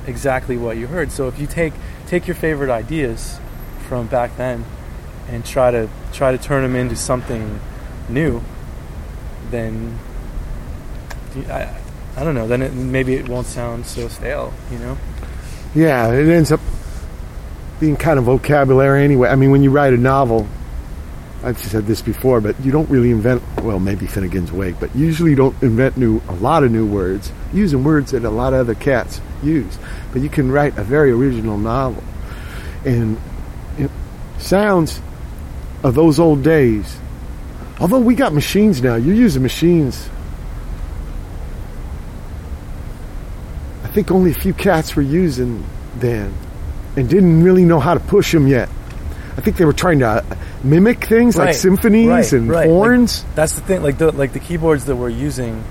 exactly what you heard. So if you take take your favorite ideas from back then and try to try to turn them into something new then I, I don't know. Then it, maybe it won't sound so stale you know? Yeah, it ends up being kind of vocabulary anyway. I mean, when you write a novel, I've said this before, but you don't really invent. Well, maybe Finnegan's Wake, but usually you don't invent new a lot of new words, using words that a lot of other cats use. But you can write a very original novel, and sounds of those old days. Although we got machines now, you're using machines. I think only a few cats were using then and didn't really know how to push them yet. I think they were trying to uh, mimic things like symphonies right, and right. horns. Like, that's the thing. Like the like the keyboards that we're using,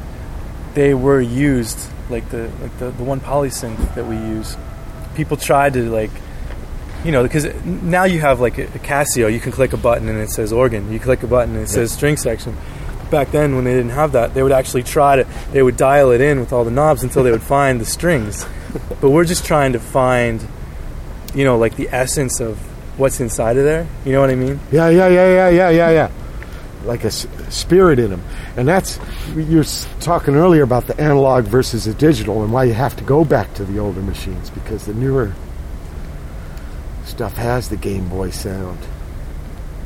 they were used like the like the, the one polysynth that we use. People tried to like, you know, because now you have like a, a Casio. You can click a button and it says organ. You click a button and it says string section. Back then, when they didn't have that, they would actually try to. They would dial it in with all the knobs until they would find the strings. But we're just trying to find, you know, like the essence of what's inside of there. You know what I mean? Yeah, yeah, yeah, yeah, yeah, yeah, yeah. Like a s- spirit in them, and that's you were talking earlier about the analog versus the digital, and why you have to go back to the older machines because the newer stuff has the Game Boy sound.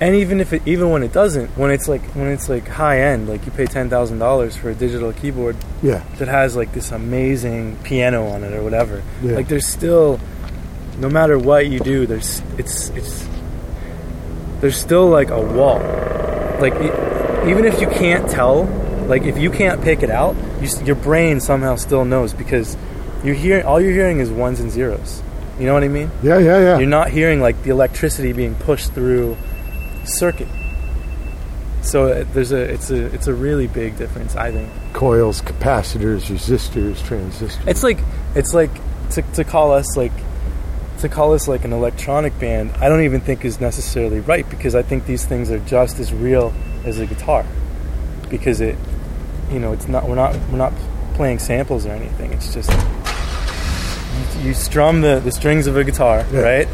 And even if it, even when it doesn't, when it's like when it's like high end, like you pay ten thousand dollars for a digital keyboard Yeah, that has like this amazing piano on it or whatever. Yeah. Like there's still, no matter what you do, there's it's it's there's still like a wall. Like even if you can't tell, like if you can't pick it out, you, your brain somehow still knows because you're hearing all you're hearing is ones and zeros. You know what I mean? yeah, yeah, yeah. You're not hearing like the electricity being pushed through circuit. So uh, there's a it's a it's a really big difference, I think. Coils, capacitors, resistors, transistors. It's like it's like to, to call us like to call us like an electronic band. I don't even think is necessarily right because I think these things are just as real as a guitar because it you know it's not we're not we're not playing samples or anything. It's just you, you strum the, the strings of a guitar, Yeah. right?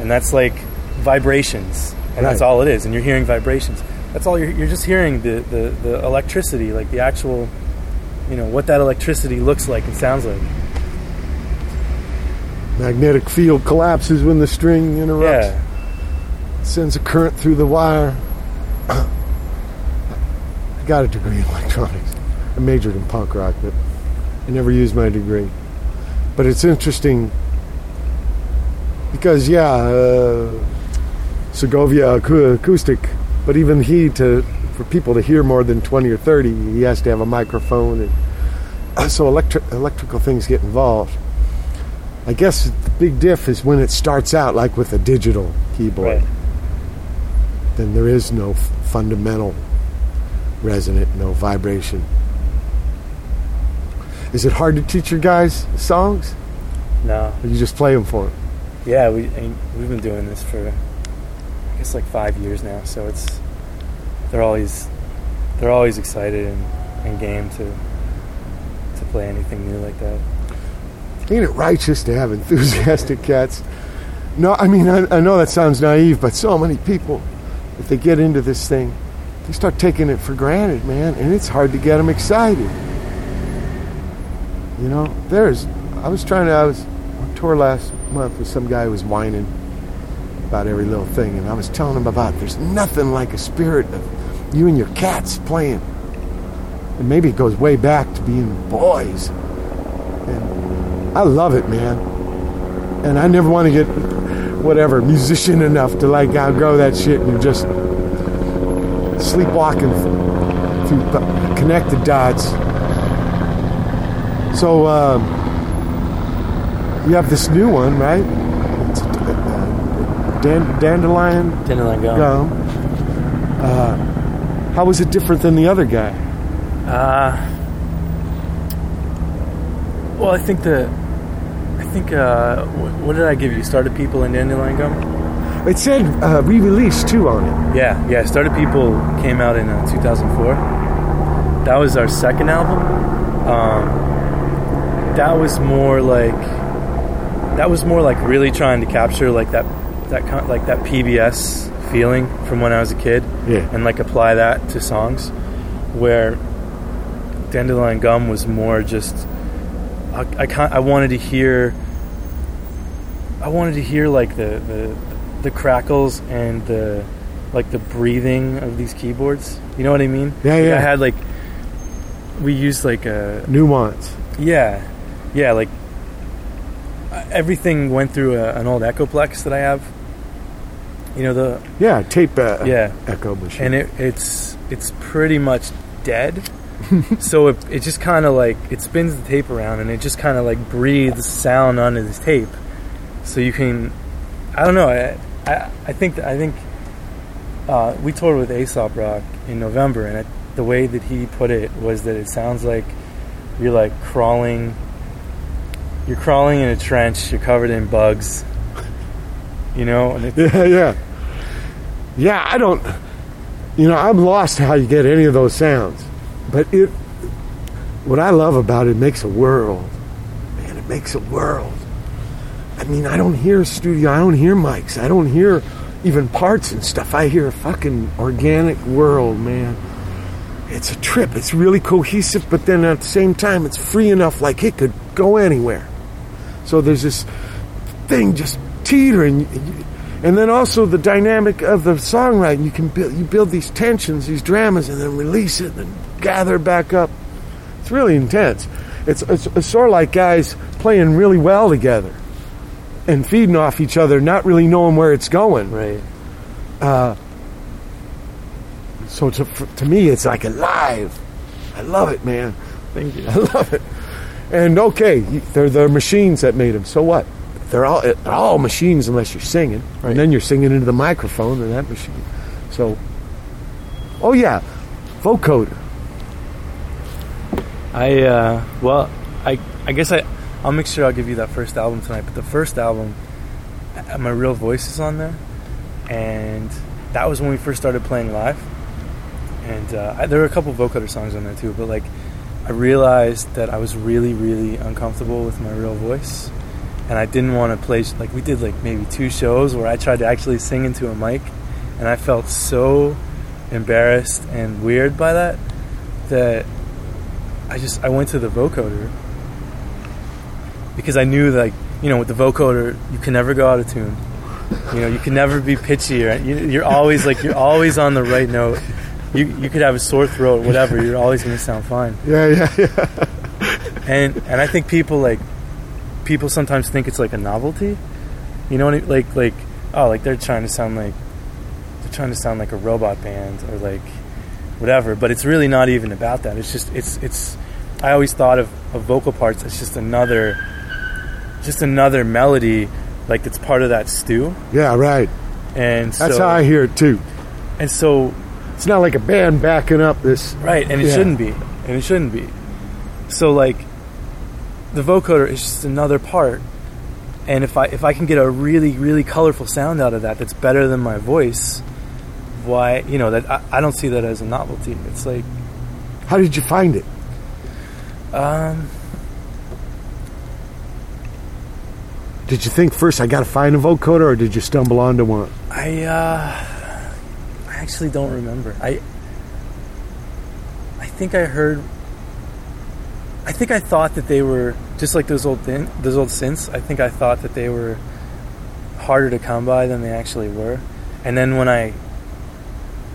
And that's like vibrations, and that's all it is. And you're hearing vibrations. That's all you're, you're just hearing the, the, the electricity, like the actual, you know, what that electricity looks like and sounds like. Magnetic field collapses when the string interrupts. Yeah. Sends a current through the wire. I got a degree in electronics. I majored in punk rock, but I never used my degree. But it's interesting because, yeah, uh, Segovia acoustic, but even he to for people to hear more than twenty or thirty, he has to have a microphone, and so electric electrical things get involved. I guess the big diff is when it starts out like with a digital keyboard. Right. Then there is no f- fundamental resonant, no vibration. Is it hard to teach your guys songs? No. Or you just play them for them? Yeah, we I mean, we've been doing this for I guess like five years now. So it's they're always they're always excited and, and game to to play anything new like that. Ain't it righteous to have enthusiastic cats? No, I mean, I, I know that sounds naive, but so many people, if they get into this thing, they start taking it for granted, man, and it's hard to get them excited. You know, there's, I was trying to, I was on tour last month with some guy who was whining about every little thing, and I was telling him about there's nothing like a spirit of you and your cats playing. And maybe it goes way back to being boys. And I love it, man. And I never want to get whatever musician enough to like outgrow that shit and just sleepwalking through p- connected dots. So uh, you have this new one, right? Uh, dan- dandelion Dandelion gum. gum. Uh, how was it different than the other guy? Uh, well, I think the, think uh, what did I give you? Start a People in Dandelion Gum. It said uh, re-release too on it. Yeah, yeah. Start a People came out in uh, 2004. That was our second album. Um, that was more like that was more like really trying to capture like that that kind like that PBS feeling from when I was a kid, Yeah. and like apply that to songs. Where Dandelion Gum was more just I I, I wanted to hear I wanted to hear like the the the crackles and the like the breathing of these keyboards. You know what I mean? Yeah, Like, yeah. I had like we used like a Nuance. yeah, yeah, like everything went through a, an old Echoplex that I have. You know the Yeah, tape uh, yeah, echo machine. and it, it's it's pretty much dead. so it, it just kind of like it spins the tape around and it just kind of like breathes sound onto this tape. So you can, I don't know, I I, I think I think uh, we toured with Aesop Rock in November and it, the way that he put it was that it sounds like you're like crawling. You're crawling in a trench. You're covered in bugs. You know, Yeah, yeah. Yeah, I don't. You know, I'm lost how you get any of those sounds. But it. What I love about it, it makes a world. Man, it makes a world. I mean, I don't hear studio, I don't hear mics, I don't hear even parts and stuff. I hear a fucking organic world, man. It's a trip. It's really cohesive, but then at the same time, it's free enough like it could go anywhere. So there's this thing just teetering, and then also the dynamic of the songwriting. You can build, you build these tensions, these dramas, and then release it and gather back up. It's really intense. It's, it's, it's sort of like guys playing really well together and feeding off each other, not really knowing where it's going. right. Uh, so to, to me, it's like alive. I love it, man. Thank you. I love it. And okay, they're they're machines that made them. So what? They're all they're all machines unless you're singing, Right. and then you're singing into the microphone and that machine. So, oh yeah, vocoder. I uh, well, I I guess I I'll make sure I'll give you that first album tonight. But the first album, uh, my real voice is on there, and that was when we first started playing live. And uh, I, there were a couple vocoder songs on there too, but like I realized that I was really really uncomfortable with my real voice, and I didn't want to play. Like we did like maybe two shows where I tried to actually sing into a mic, and I felt so embarrassed and weird by that that I just I went to the vocoder because I knew like you know with the vocoder you can never go out of tune. You know you can never be pitchy or you, you're always like you're always on the right note. You you could have a sore throat, whatever. You're always going to sound fine. Yeah, yeah, yeah. And and I think people like people sometimes think it's like a novelty. You know what I, like like oh like they're trying to sound like they're trying to sound like a robot band or like whatever, but it's really not even about that. It's just it's it's I always thought of, of vocal parts as just another just another melody like it's part of that stew. Yeah, right. And That's so, how I hear it too. and so It's not like a band backing up this. Right, and it Yeah. shouldn't be. And it shouldn't be. So like the vocoder is just another part. And if I if I can get a really, really colorful sound out of that that's better than my voice, why you know, that I, I don't see that as a novelty. It's like How did you find it? Um Did you think first I got to find a vocoder, or did you stumble onto one? I uh I actually don't remember. I I think I heard I think I thought that they were just like those old thin, those old synths. I think I thought that they were harder to come by than they actually were. And then when I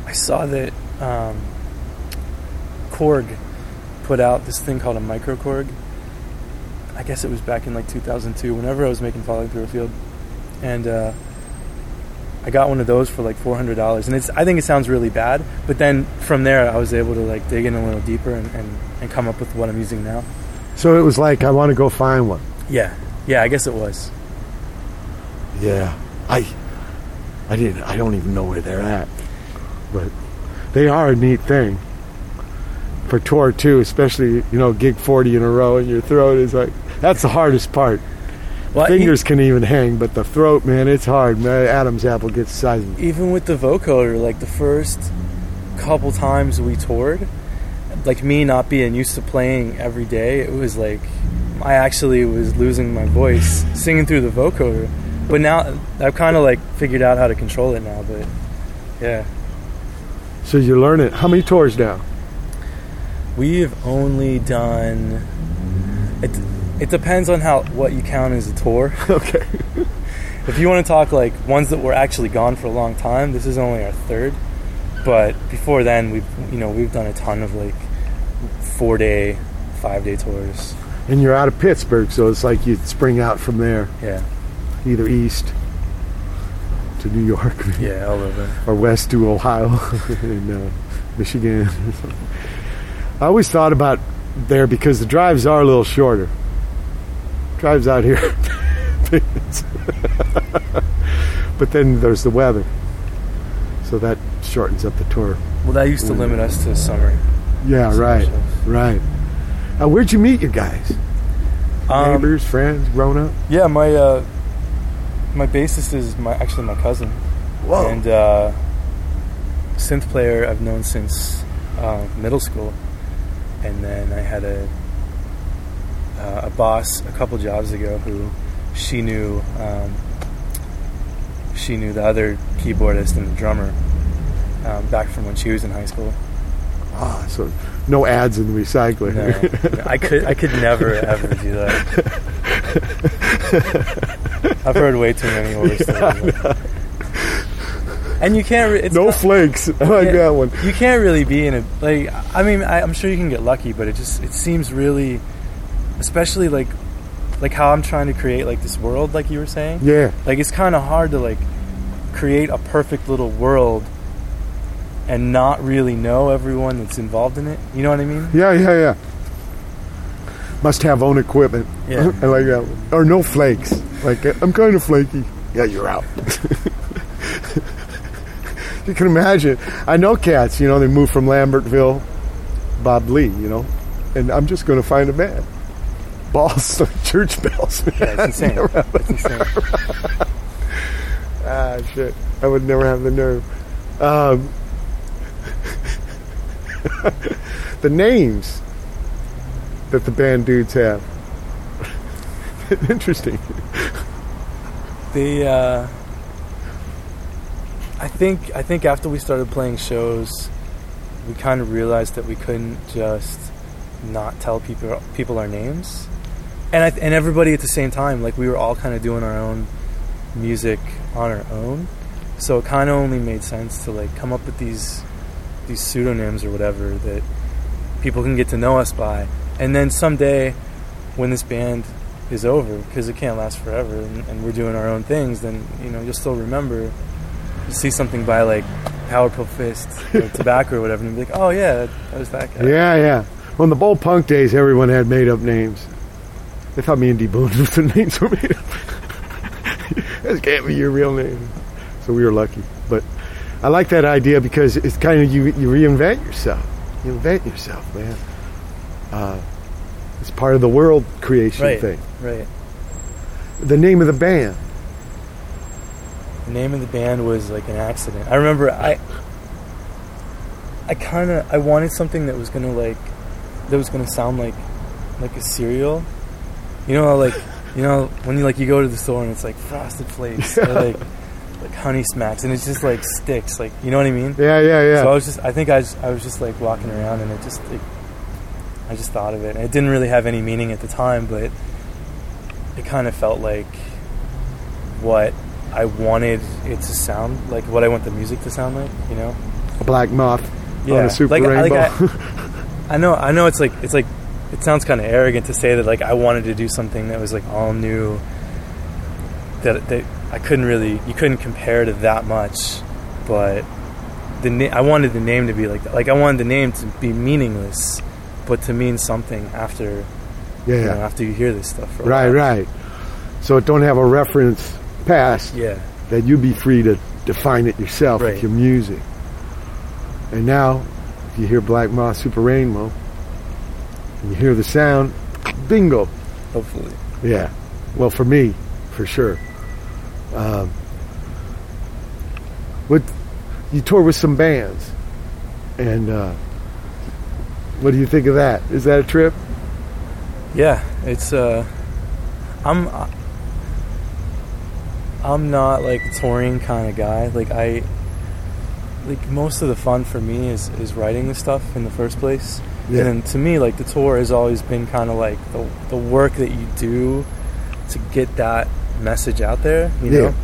I saw that um, Korg put out this thing called a microKORG. I guess it was back in like 2002. Whenever I was making Falling Through a Field, and uh, I got one of those for like four hundred dollars, and it's I think it sounds really bad, but then from there I was able to like dig in a little deeper and, and, and come up with what I'm using now. So it was like I want to go find one. Yeah, yeah, I guess it was. Yeah, I, I didn't. I don't even know where they're at, but they are a neat thing for tour too. Especially you know, gig forty in a row, and your throat is like that's the hardest part. Well, Fingers can even hang, but the throat, man, it's hard. Man, Adam's apple gets the size of even with the vocoder, like the first couple times we toured, like me not being used to playing every day, it was like I actually was losing my voice singing through the vocoder. But now I've kind of like figured out how to control it now. But yeah, So you learn it. How many tours now? We've only done. It it depends on how what you count as a tour. Okay. if you want to talk like ones that were actually gone for a long time, this is only our third. But before then, we've you know we've done a ton of like four day, five day tours. And you're out of Pittsburgh, so it's like you spring out from there, Yeah, either east to New York, yeah, all over. or west to Ohio and uh, Michigan. I always thought about there because the drives are a little shorter. Drives out here, but then there's the weather, so that shortens up the tour. Well, that used to limit us to summer. Yeah, Summer right, shows. right. Uh, where'd you meet your guys? Um, Neighbors, friends, grown up? Yeah, my uh, my bassist is my actually my cousin, Whoa. and uh, synth player I've known since uh, middle school, and then I had a uh, a boss a couple jobs ago who she knew um, she knew the other keyboardist and the drummer um, back from when she was in high school. Ah, so no ads in the recycler. No, I could I could never ever do that. I've heard way too many horror stories. And you can't. Re- it's no not- flakes. I like that one. You can't really be in a like. I mean, I, I'm sure you can get lucky, but it just it seems really, especially like, like how I'm trying to create like this world, like you were saying. Yeah. Like it's kind of hard to like create a perfect little world and not really know everyone that's involved in it. You know what I mean? Yeah, yeah, yeah. Must have own equipment. Yeah. I like that one. Or no flakes. Like, I'm kind of flaky. Yeah, you're out. you can imagine. I know cats, you know, they moved from Lambertville, Bob Lee, you know, and I'm just going to find a band. Balls, church bells. Yeah, it's insane. It's insane. Ah, shit. I would never have the nerve. Um, the names that the band dudes have. Interesting. They, uh, I think, I think after we started playing shows, we kind of realized that we couldn't just not tell people people our names, and I, and everybody at the same time. Like we were all kind of doing our own music on our own, so it kind of only made sense to like come up with these these pseudonyms or whatever that people can get to know us by, and then someday when this band is over because it can't last forever and, and we're doing our own things then you know you'll still remember you see something by like powerful fist or tobacco or whatever and be like oh yeah that, was that guy Yeah, yeah. Well, in the Bowl Punk days, everyone had made up names. They thought me and D Boon was the names were made up. this can't be your real name. So we were lucky. But I like that idea because it's kind of you, you reinvent yourself. You invent yourself, man. Uh, it's part of the world creation right thing. right The name of the band. The name of the band was like an accident i remember i i kind of i wanted something that was gonna like that was gonna sound like like a cereal you know how, like you know when you like you go to the store and it's like frosted flakes or like like honey smacks and it's just like sticks like you know what i mean Yeah, yeah, yeah. So I was just, I think I, just, I was just like walking around and it just, it, I just thought of it. And it didn't really have any meaning at the time, but it kind of felt like what I wanted it to sound like, what I want the music to sound like, you know? a black moth on Yeah. a super Like- like rainbow. I- I know, I know it's like, it's like, it sounds kind of arrogant to say that like I wanted to do something that was like all new that that I couldn't really you couldn't compare to that much, but the na- I wanted the name to be like that. Like I wanted the name to be meaningless, but to mean something after Yeah, you know, after you hear this stuff. Right, right. So it don't have a reference past. Yeah. That you'd be free to define it yourself Right. with your music. And now, if you hear Black Moth Super Rainbow, and you hear the sound, bingo. Hopefully. Yeah. Well, for me, for sure. Um, what you tour with some bands, and uh, what do you think of that? Is that a trip? Yeah, it's uh, I'm I'm not like a touring kind of guy. Like I, like most of the fun for me is is writing the stuff in the first place. Yeah. And then to me, like the tour has always been kind of like the the work that you do to get that message out there. You Yeah. know.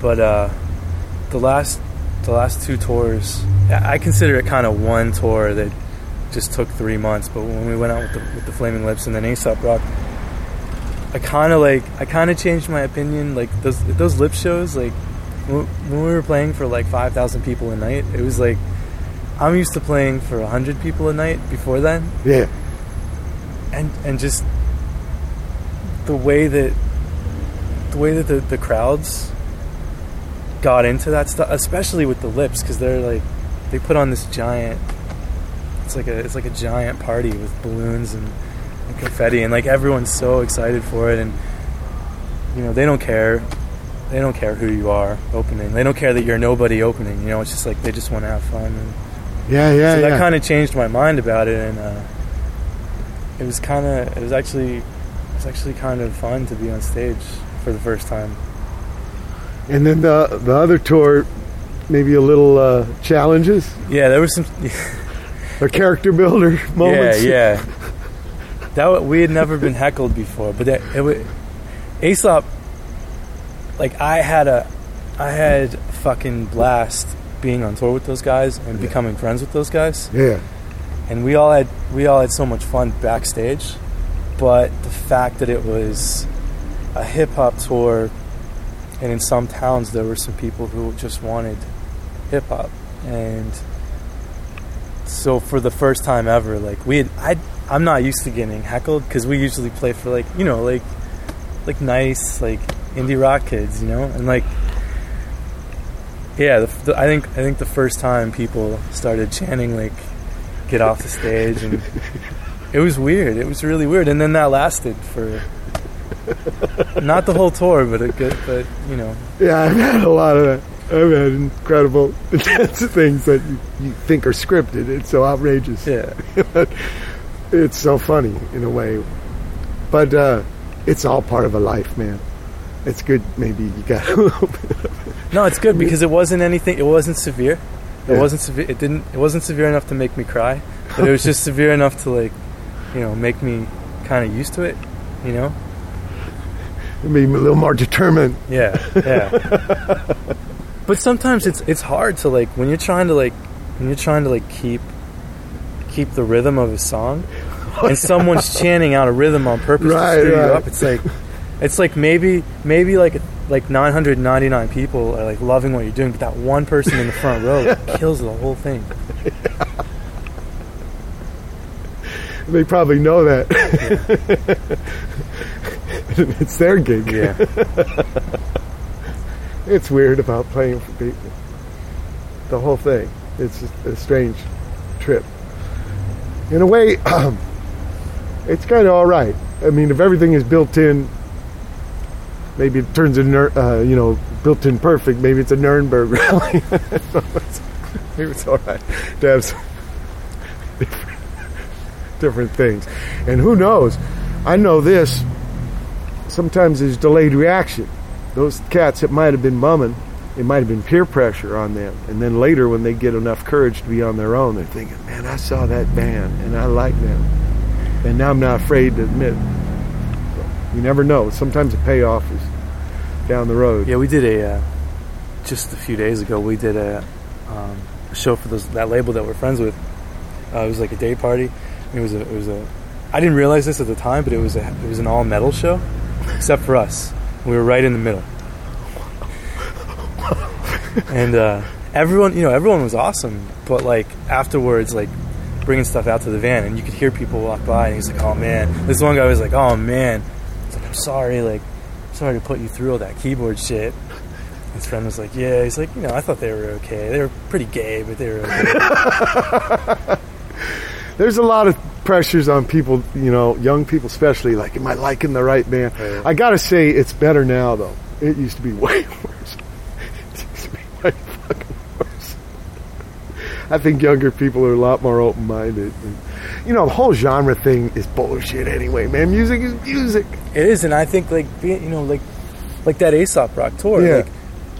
But uh, the last the last two tours, I I consider it kind of one tour that just took three months. But when we went out with the, with the Flaming Lips and then Aesop Rock, I kind of like I kind of changed my opinion. Like those those lip shows, like when we were playing for like five thousand people a night, it was like I'm used to playing for hundred people a night before then, Yeah. and and just the way that the way that the, the crowds got into that stuff, especially with the lips, because they're like they put on this giant. It's like a it's like a giant party with balloons and, and confetti, and like everyone's so excited for it, and you know they don't care. They don't care who you are opening. They don't care that you're nobody opening. You know, it's just like they just want to have fun. And Yeah, yeah, so yeah. that kind of changed my mind about it, and uh, it was kind of it was actually it was actually kind of fun to be on stage for the first time. and then the the other tour, maybe a little uh, challenges Yeah, there was some. or character builder moments. Yeah, yeah. That we had never been heckled before, but that, it was Aesop. Like I had a, I had fucking blast being on tour with those guys and becoming friends with those guys. Yeah. and we all had we all had so much fun backstage. But the fact that it was a hip hop tour, and in some towns there were some people who just wanted hip hop, and so for the first time ever, like we had, I I'm not used to getting heckled because we usually play for like you know like like nice like indie rock kids, you know, and like yeah, the, the, I think I think the first time people started chanting like "get off the stage" and it was weird. It was really weird, and then that lasted for not the whole tour, but a good, but you know, Yeah, I've had a lot of that. I've had incredible intense things that you, you think are scripted. It's so outrageous. Yeah. it's so funny in a way. But uh, it's all part of a life, man. It's good maybe you got a little bit of no, it's good because it wasn't anything. It wasn't severe. It Yeah. wasn't severe. It didn't. It wasn't severe enough to make me cry, but it was just severe enough to like, you know, make me kind of used to it. You know. It made me a little more determined. Yeah, yeah. but sometimes it's it's hard to like when you're trying to like when you're trying to like keep keep the rhythm of a song, and someone's chanting out a rhythm on purpose Right, to screw right. you up. It's like it's like maybe maybe like like 999 people are like loving what you're doing, but that one person in the front row kills the whole thing. They probably know that. it's their gig. Yeah. it's weird about playing for people. The whole thing. It's just a strange trip. In a way, it's kind of all right. I mean, if everything is built in, maybe it turns in, uh, you know, built in perfect. Maybe it's a Nuremberg rally. maybe it's all right to have some different, different things. And who knows? I know this. Sometimes there's delayed reaction. Those cats, it might have been mumming, It might have been peer pressure on them. And then later, when they get enough courage to be on their own, they're thinking, man, I saw that band and I like them. And now I'm not afraid to admit. You never know. Sometimes the payoff is down the road. Yeah, we did a uh, just a few days ago. We did a, um, show for those that label that we're friends with. Uh, it was like a day party. It was a it was a. I didn't realize this at the time, but it was a it was an all metal show. except for us. We were right in the middle. and uh, everyone, you know, everyone was awesome. But like afterwards, like bringing stuff out to the van, and you could hear people walk by, and he's like, "Oh man," this one guy was like, "Oh man," he's like, "I'm sorry, like, sorry to put you through all that keyboard shit." His friend was like, "Yeah," he's like, "You know, I thought they were okay. They were pretty gay, but they were okay." There's a lot of pressures on people, you know, young people especially. Like, am I liking the right band? Right. I gotta say, it's better now though. It used to be way worse. It used to be way fucking worse. I think younger people are a lot more open minded. You know, the whole genre thing is bullshit anyway, man. Music is music. It is, and I think like you know, like like that Aesop Rock tour, Yeah. like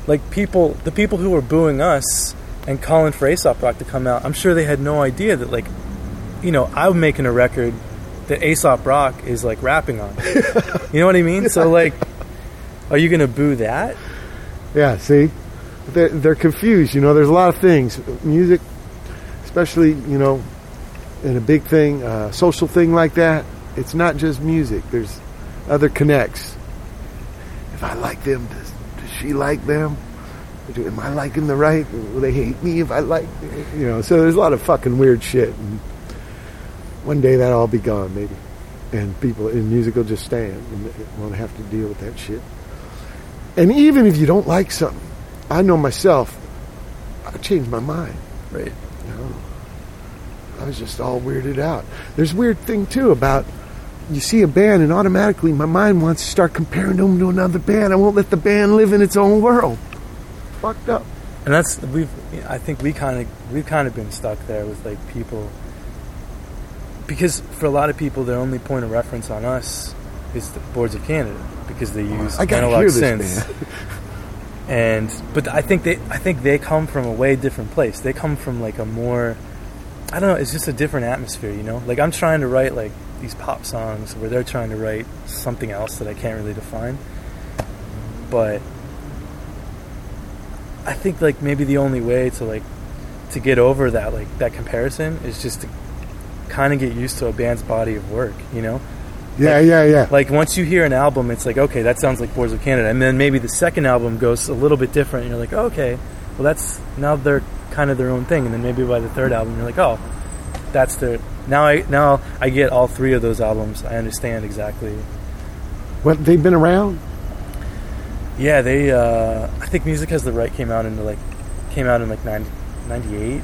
like people, the people who were booing us and calling for Aesop Rock to come out, I'm sure they had no idea that like, you know, I'm making a record that Aesop Rock is like rapping on. you know what I mean? So like, are you gonna boo that? Yeah, see, they're, they're confused. You know, there's a lot of things. Music, especially you know, in a big thing, uh, social thing like that. It's not just music. There's other connects. If I like them, does, does she like them? Am I liking the right? Will they hate me if I like? You know, so there's a lot of fucking weird shit. And one day that'll all be gone, maybe, and people in music will just stand and won't have to deal with that shit. And even if you don't like something, I know myself, I change my mind. Right. I was just all weirded out. There's a weird thing too about you see a band and automatically my mind wants to start comparing them to another band. I won't let the band live in its own world. Fucked up. And that's we've. I think we kind of we've kind of been stuck there with like people because for a lot of people, their only point of reference on us is the Boards of Canada because they use I analog hear this synths. And but I think they I think they come from a way different place. They come from like a more I don't know. It's just a different atmosphere, you know. Like I'm trying to write like these pop songs where they're trying to write something else that I can't really define. But I think like maybe the only way to like to get over that like that comparison is just to kind of get used to a band's body of work, you know. Yeah, yeah, yeah. Like once you hear an album, it's like okay, that sounds like Boards of Canada, and then maybe the second album goes a little bit different, and you're like, okay, well that's now they're kind of their own thing, and then maybe by the third album, you're like, oh, that's their now I now I get all three of those albums. I understand exactly. What they've been around? Yeah, they. Uh, I think Music Has the Right came out in like came out in like 90, 98.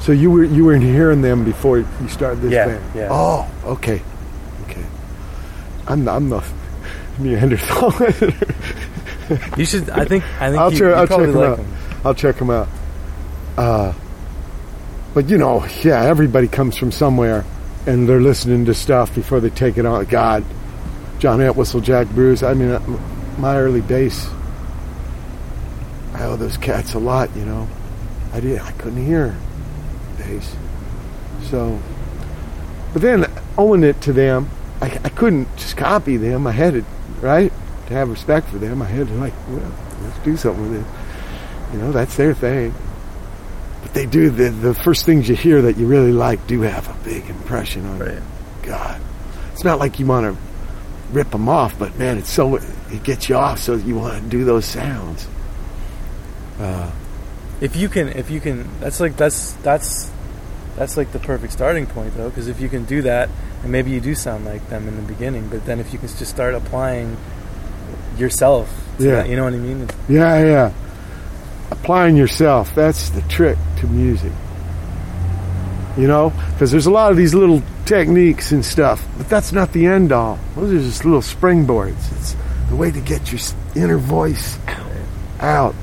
So you were you were hearing them before you started this Yeah, band? yeah. Oh, okay, okay. I'm the, I'm the Neanderthal. You should. I think. I think I'll, you, check, I'll check them like out. them. I'll check them out. Uh, but you know, yeah, everybody comes from somewhere, and they're listening to stuff before they take it on. God, John Entwistle, Jack Bruce. I mean, uh, my early bass. I owe those cats a lot. You know, I did. I couldn't hear bass, so. But then owing it to them, I, I couldn't just copy them. I had to, right, to have respect for them. I had to like, well, let's do something with it. You know, that's their thing. They do the the first things you hear that you really like do have a big impression on you. God, it's not like you want to rip them off, but man, it's so it gets you off, so you want to do those sounds. Uh, If you can, if you can, that's like that's that's that's like the perfect starting point though, because if you can do that, and maybe you do sound like them in the beginning, but then if you can just start applying yourself, to Yeah. that, you know what I mean? Yeah, yeah. Applying yourself, that's the trick to music. You know, because there's a lot of these little techniques and stuff, but that's not the end all. Those are just little springboards. It's the way to get your inner voice out.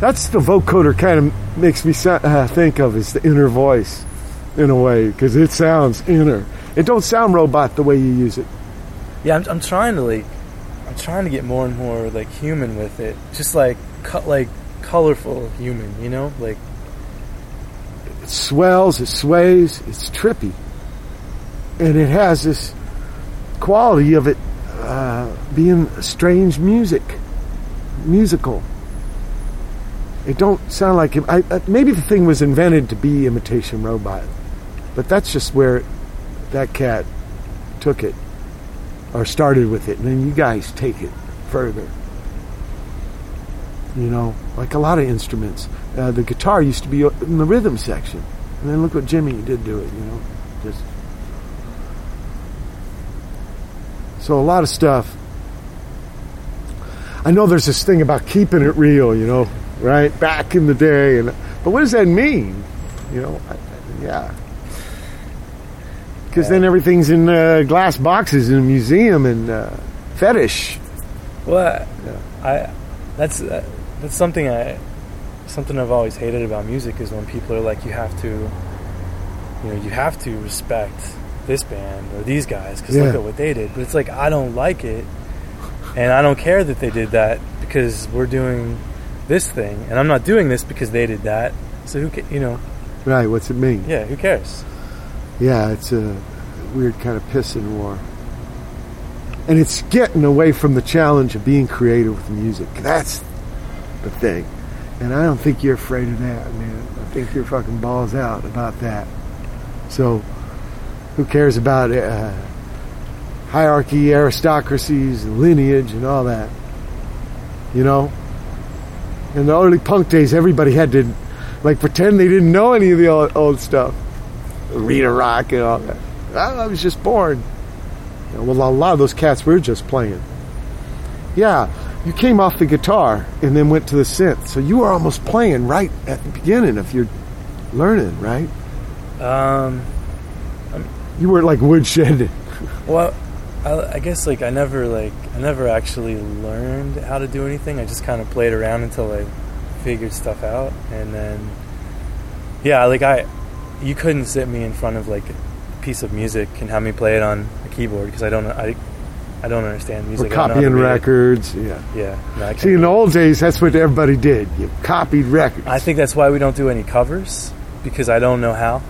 That's the vocoder kind of makes me uh, think of is the inner voice, in a way, because it sounds inner. It don't sound robot the way you use it. Yeah, I'm, I'm trying to like, I'm trying to get more and more like human with it, just like cut like colorful human, you know, like it swells, it sways, it's trippy. And it has this quality of it uh, being strange music, musical. It don't sound like. I, uh, maybe the thing was invented to be imitation robot, but that's just where that cat took it. or started with it, and then you guys take it further. You know, like a lot of instruments. Uh, the guitar used to be in the rhythm section, and then look what Jimi did do it. You know, just so a lot of stuff. I know there's this thing about keeping it real. You know, right back in the day, and but what does that mean? You know, I, I- yeah. Because then everything's in uh, glass boxes in a museum and uh, fetish. Well, I that's uh, that's something I something I've always hated about music is when people are like, you have to, you know, you have to respect this band or these guys because Yeah. look at what they did. But it's like I don't like it, and I don't care that they did that because we're doing this thing, and I'm not doing this because they did that. So who, ca- you know, Right, what's it mean? yeah, who cares? Yeah, it's a weird kind of pissing war. And it's getting away from the challenge of being creative with music. That's the thing. And I don't think you're afraid of that, man. I think you're fucking balls out about that. So, who cares about uh, hierarchy, aristocracies, lineage, and all that? You know? In the early punk days, everybody had to, like, pretend they didn't know any of the old, old stuff. Rita Rock and all that. I, was just born. You know, well, a lot of those cats were just playing. Yeah, you came off the guitar and then went to the synth, so you were almost playing right at the beginning of your learning, right? Um, You were like woodshed. Well, I, I guess like I never like I never actually learned how to do anything. I just kind of played around until I figured stuff out, and then yeah, like I, you couldn't sit me in front of like a piece of music and have me play it on a keyboard because I don't I, I don't understand We're music. I don't know how to copying read it. records. Yeah. Yeah, no, See, in the old days, that's what everybody did. You copied records. I think that's why we don't do any covers because I don't know how.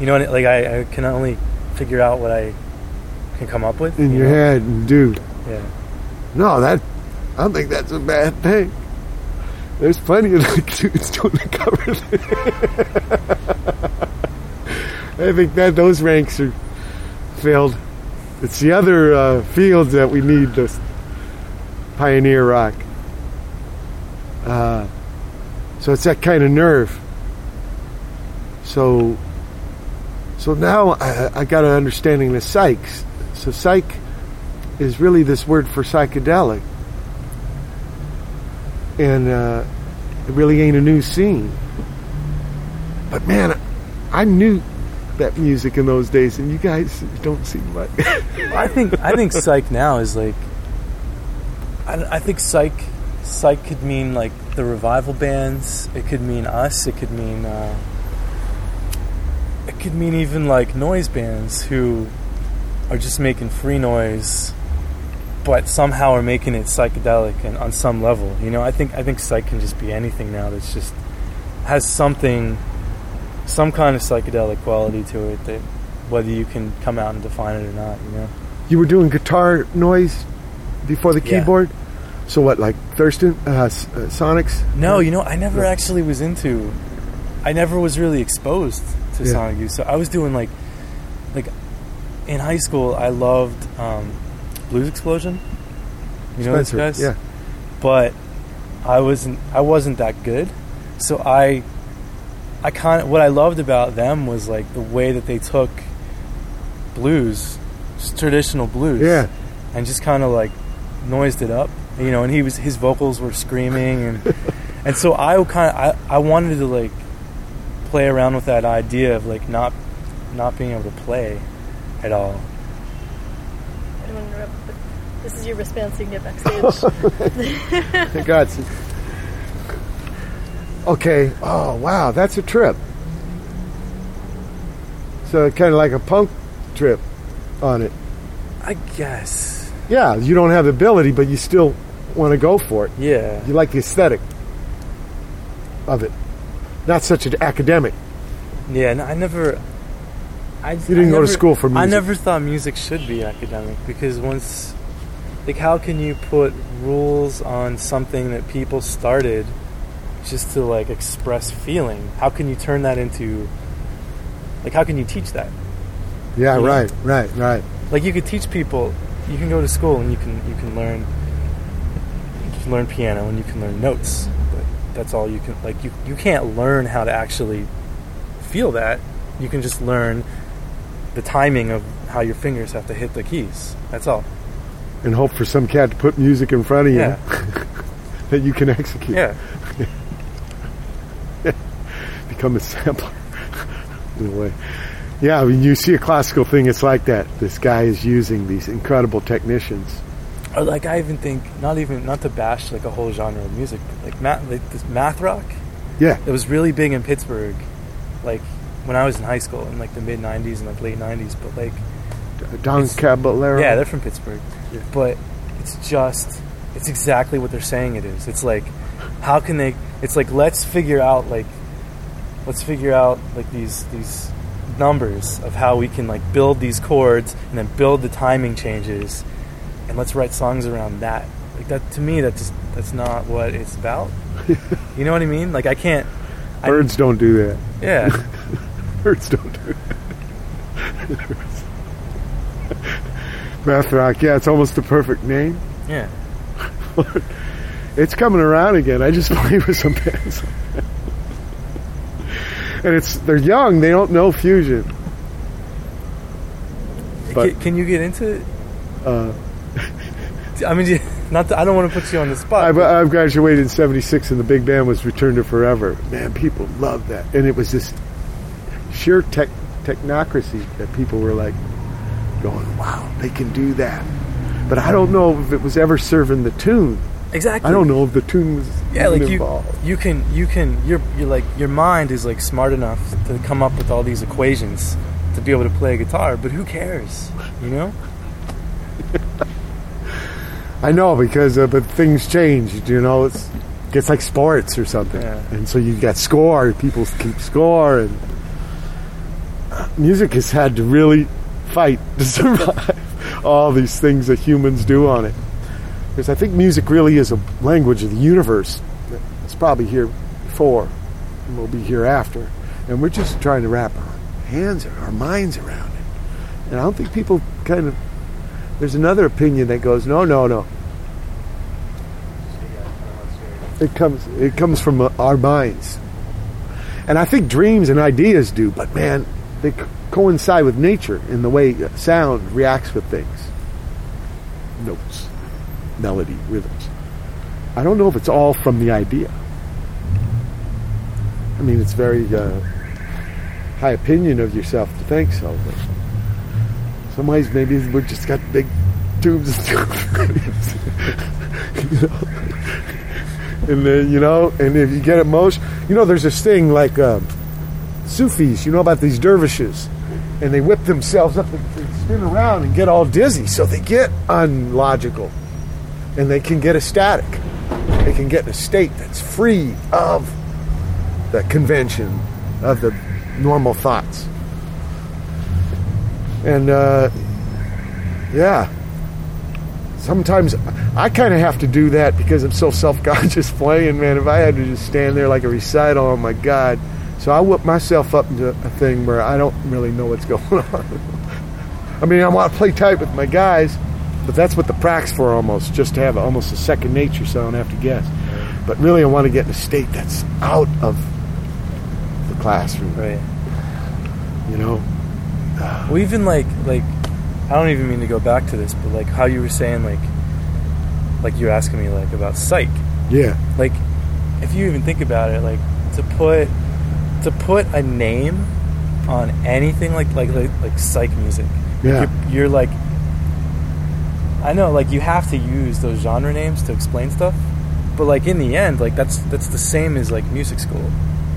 You know, like I, I can only figure out what I can come up with in you your know? head and do. Yeah. No, that I don't think that's a bad thing. There's plenty of dudes doing the covers. I think that those ranks are filled. It's the other uh, fields that we need this pioneer rock. Uh, so it's that kind of nerve. So, so now I, I got an understanding of psychs. So psych is really this word for psychedelic, and uh, it really ain't a new scene. But man, I knew that music in those days, and you guys don't seem like. I think I think psych now is like I, I think psych psych could mean like the revival bands. It could mean us. It could mean uh, it could mean even like noise bands who are just making free noise, but somehow are making it psychedelic and on some level. You know, I think I think psych can just be anything now. That's just has something, some kind of psychedelic quality to it that whether you can come out and define it or not. You know. you were doing guitar noise before the Yeah. keyboard. So what, like Thurston, uh, uh, Sonics? No, you know, I never actually was into. I never was really exposed to Yeah. Sonic Youth. So I was doing like, like, in high school, I loved um, Blues Explosion. You know those Spencer, guys? yeah. But I wasn't. I wasn't that good. So I, I kind of what I loved about them was like the way that they took blues, just traditional blues, Yeah. and just kind of like noised it up, you know. And he was his vocals were screaming, and and so I kind of I, I wanted to like play around with that idea of like not not being able to play at all. I don't want to interrupt, but this is your response so you can get backstage. I got you. Okay. Oh wow, that's a trip. So kind of like a punk trip on it. I guess. Yeah, you don't have the ability, but you still want to go for it. Yeah. You like the aesthetic of it. Not such an academic. Yeah, and I never. I, you didn't go to school for music. I never thought music should be academic because once, like, how can you put rules on something that people started just to like express feeling? How can you turn that into, like, how can you teach that? Yeah, You know? right, right, right. Like, you could teach people you can go to school and you can you can learn you can learn piano and you can learn notes, but that's all you can like you you can't learn how to actually feel that. You can just learn the timing of how your fingers have to hit the keys. That's all. And hope for some cat to put music in front of you Yeah. that you can execute. Yeah. Become a sampler in a way. Yeah, mean, you see a classical thing, it's like that. This guy is using these incredible technicians. Or like I even think not even not to bash like a whole genre of music, but like math like this math rock. Yeah. It was really big in Pittsburgh, like when I was in high school in like the mid '90s and like late '90s. But like Don Caballero. Yeah, they're from Pittsburgh. Yeah. But it's just it's exactly what they're saying it is. It's like how can they? It's like let's figure out like let's figure out like these these numbers of how we can like build these chords and then build the timing changes and let's write songs around that like that to me that's just that's not what it's about you know what i mean like i can't I- Birds don't do that. yeah Birds don't do that. Math rock, yeah, it's almost the perfect name. yeah It's coming around again. I just played with some bands. And it's they're young, they don't know fusion. But- can, can you get into it Uh, i mean not to, i don't want to put you on the spot I've, I've graduated in 76 and the big band was Return to Forever. Man, people loved that. And it was this sheer tech, technocracy that people were like going, wow, they can do that. But I don't know if it was ever serving the tune. Exactly I don't know if the tune was yeah like you involved. you can you can you're you're like your mind is like smart enough to come up with all these equations to be able to play a guitar but who cares you know I know because uh, but things change. You know, it's it's like sports or something, Yeah. and so you get score. People keep score, and music has had to really fight to survive all these things that humans do on it. Because I think music really is a language of the universe. It's probably here before, and will be here after, and we're just trying to wrap our hands our minds around it. And I don't think people kind of there's another opinion that goes, no, no, no. It comes, it comes from uh, our minds, and I think dreams and ideas do. But man, they coincide with nature in the way uh, sound reacts with things, notes, melody, rhythms. I don't know if it's all from the idea. I mean, it's very uh, high opinion of yourself to think so, but some ways maybe we just got big tubes you know? and then you know and if you get emotion you know there's this thing like um, sufis you know about these dervishes and they whip themselves up and, and spin around and get all dizzy so they get unlogical and they can get ecstatic they can get in a state that's free of the convention of the normal thoughts and uh, yeah, sometimes I kind of have to do that because I'm so self-conscious playing. Man, if I had to just stand there like a recital, oh my god! So I whip myself up into a thing where I don't really know what's going on. I mean, I want to play tight with my guys, but that's what the pracs for almost, just to have almost a second nature, so I don't have to guess. But really, I want to get in a state that's out of the classroom. right You know, Well, even like like I don't even mean to go back to this, but like how you were saying like like you're asking me like about psych. yeah. Like if you even think about it, like to put to put a name on anything like like like, like psych music. Yeah. You're, you're like I know like you have to use those genre names to explain stuff, but like in the end, like that's that's the same as like music school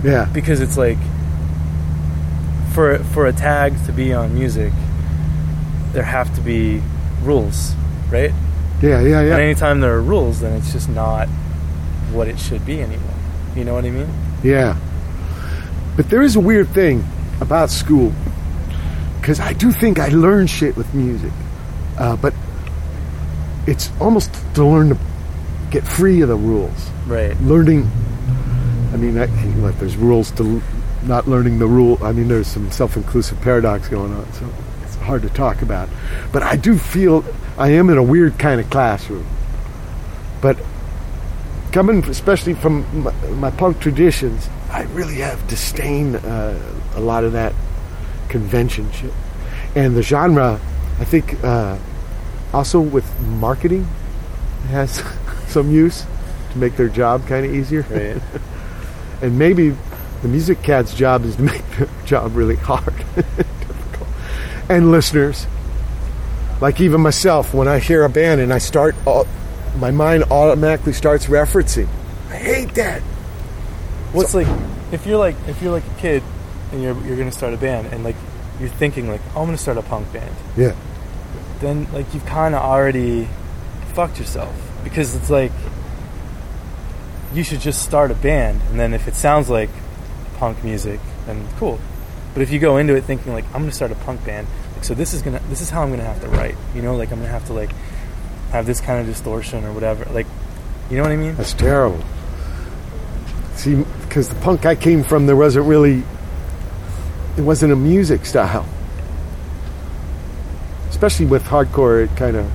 Yeah. because it's like for for a tag to be on music there have to be rules right Yeah, yeah, and yeah. anytime there are rules then it's just not what it should be anymore you know what i mean Yeah. But there is a weird thing about school. Because I do think I learn shit with music. Uh, but it's almost to learn to get free of the rules. right Learning, I mean, I, like there's rules to not learning the rule. I mean, there's some self inclusive paradox going on. So it's hard to talk about. But I do feel I am in a weird kind of classroom. But coming especially from my, my punk traditions, I really have disdain uh, a lot of that convention shit. And the genre, I think, uh, also with marketing, has some use to make their job kind of easier. Right. and maybe the music cat's job is to make their job really hard, difficult. And listeners, like even myself, when I hear a band and I start, all, my mind automatically starts referencing. I hate that. Well, it's like if you're like if you're like a kid and you're you're gonna start a band and like you're thinking like oh, I'm gonna start a punk band. Yeah. Then like you've kind of already fucked yourself because it's like you should just start a band and then if it sounds like punk music then cool. But if you go into it thinking like I'm gonna start a punk band, like so this is gonna this is how I'm gonna have to write. You know, like I'm gonna have to like have this kind of distortion or whatever. Like, you know what I mean? That's terrible. See, because the punk I came from, there wasn't really, it wasn't a music style. Especially with hardcore, it kind of,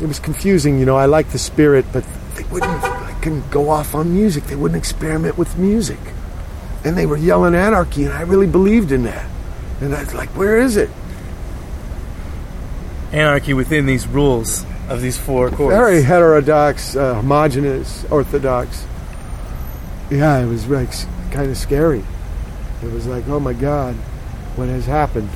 it was confusing. You know, I liked the spirit, but they wouldn't, I couldn't go off on music. They wouldn't experiment with music. And they were yelling anarchy, and I really believed in that. And I was like, where is it? Anarchy within these rules of these four chords. Very heterodox, uh, homogenous, orthodox. Yeah, it was like kind of scary. It was like, oh my God, what has happened?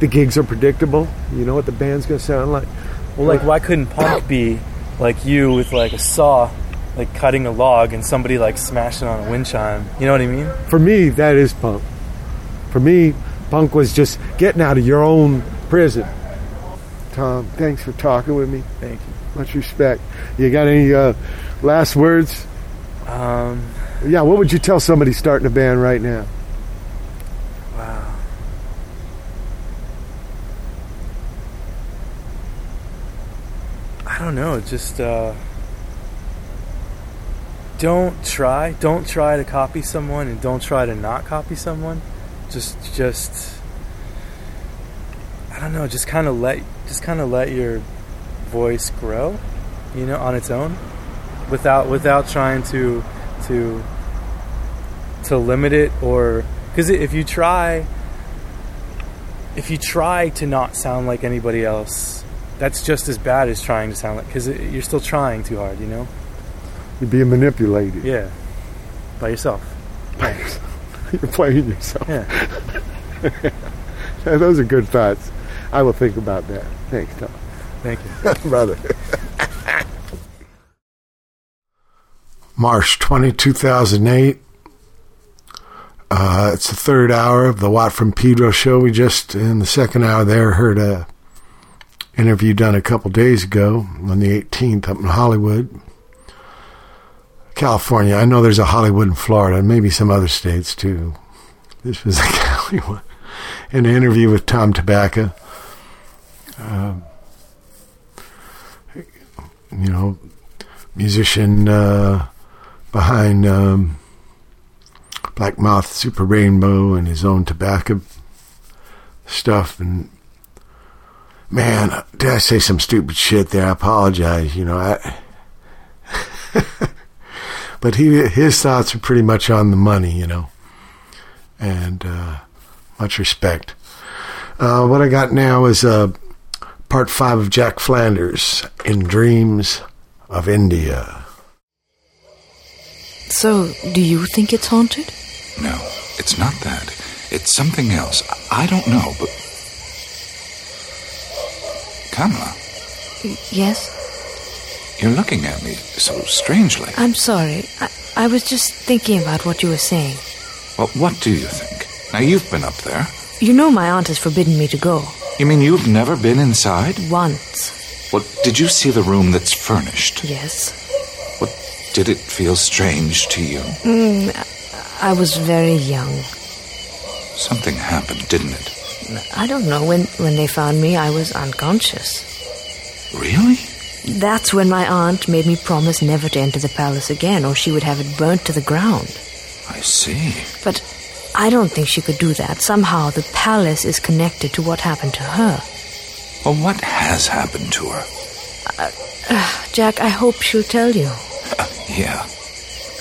The gigs are predictable. You know what the band's going to sound like. Well, like, why couldn't punk be like you with like a saw, like cutting a log, and somebody like smashing on a wind chime? You know what I mean? For me, that is punk. For me, punk was just getting out of your own prison. Tom, thanks for talking with me. Thank you. Much respect. You got any uh, last words? Um, Yeah, what would you tell somebody starting a band right now? wow. I don't know. Just uh, don't try. Don't try to copy someone, and don't try to not copy someone. Just, just. I don't know. Just kind of let, just kind of let your voice grow, you know, on its own, without without trying to to to limit it or because if you try if you try to not sound like anybody else that's just as bad as trying to sound like because you're still trying too hard you know You're being manipulated. yeah by yourself Thanks. You're playing yourself. yeah Those are good thoughts. I will think about that. Thanks, Tom. thank you Brother. March 20, 2008. Uh, it's the third hour of the Watt from Pedro show. We just, in the second hour there, heard a interview done a couple days ago on the 18th up in Hollywood, California. I know there's a Hollywood in Florida, maybe some other states too. This was a Cali one. An interview with Tom Tobacco. Um, you know, musician uh, behind um, Black Moth Super Rainbow and his own tobacco stuff. And man, did I say some stupid shit there? I apologize. You know, I. but he his thoughts are pretty much on the money, you know, and uh, much respect. Uh, what I got now is uh, part five of Jack Flanders in Dreams of India. So, do you think it's haunted? No, it's not that. It's something else. I don't know, but. Kamala, Yes? you're looking at me so strangely. I'm sorry. I, I was just thinking about what you were saying. Well, what do you think? Now, you've been up there. You know my aunt has forbidden me to go. You mean you've never been inside? Once. Well, did you see the room that's furnished? Yes. What did it feel strange to you? Mm, I was very young. Something happened, didn't it? I don't know. When, when they found me, I was unconscious. Really? That's when my aunt made me promise never to enter the palace again, or she would have it burnt to the ground. I see. But I don't think she could do that. Somehow the palace is connected to what happened to her. Well, what has happened to her? Uh, uh, Jack, I hope she'll tell you. Uh, yeah.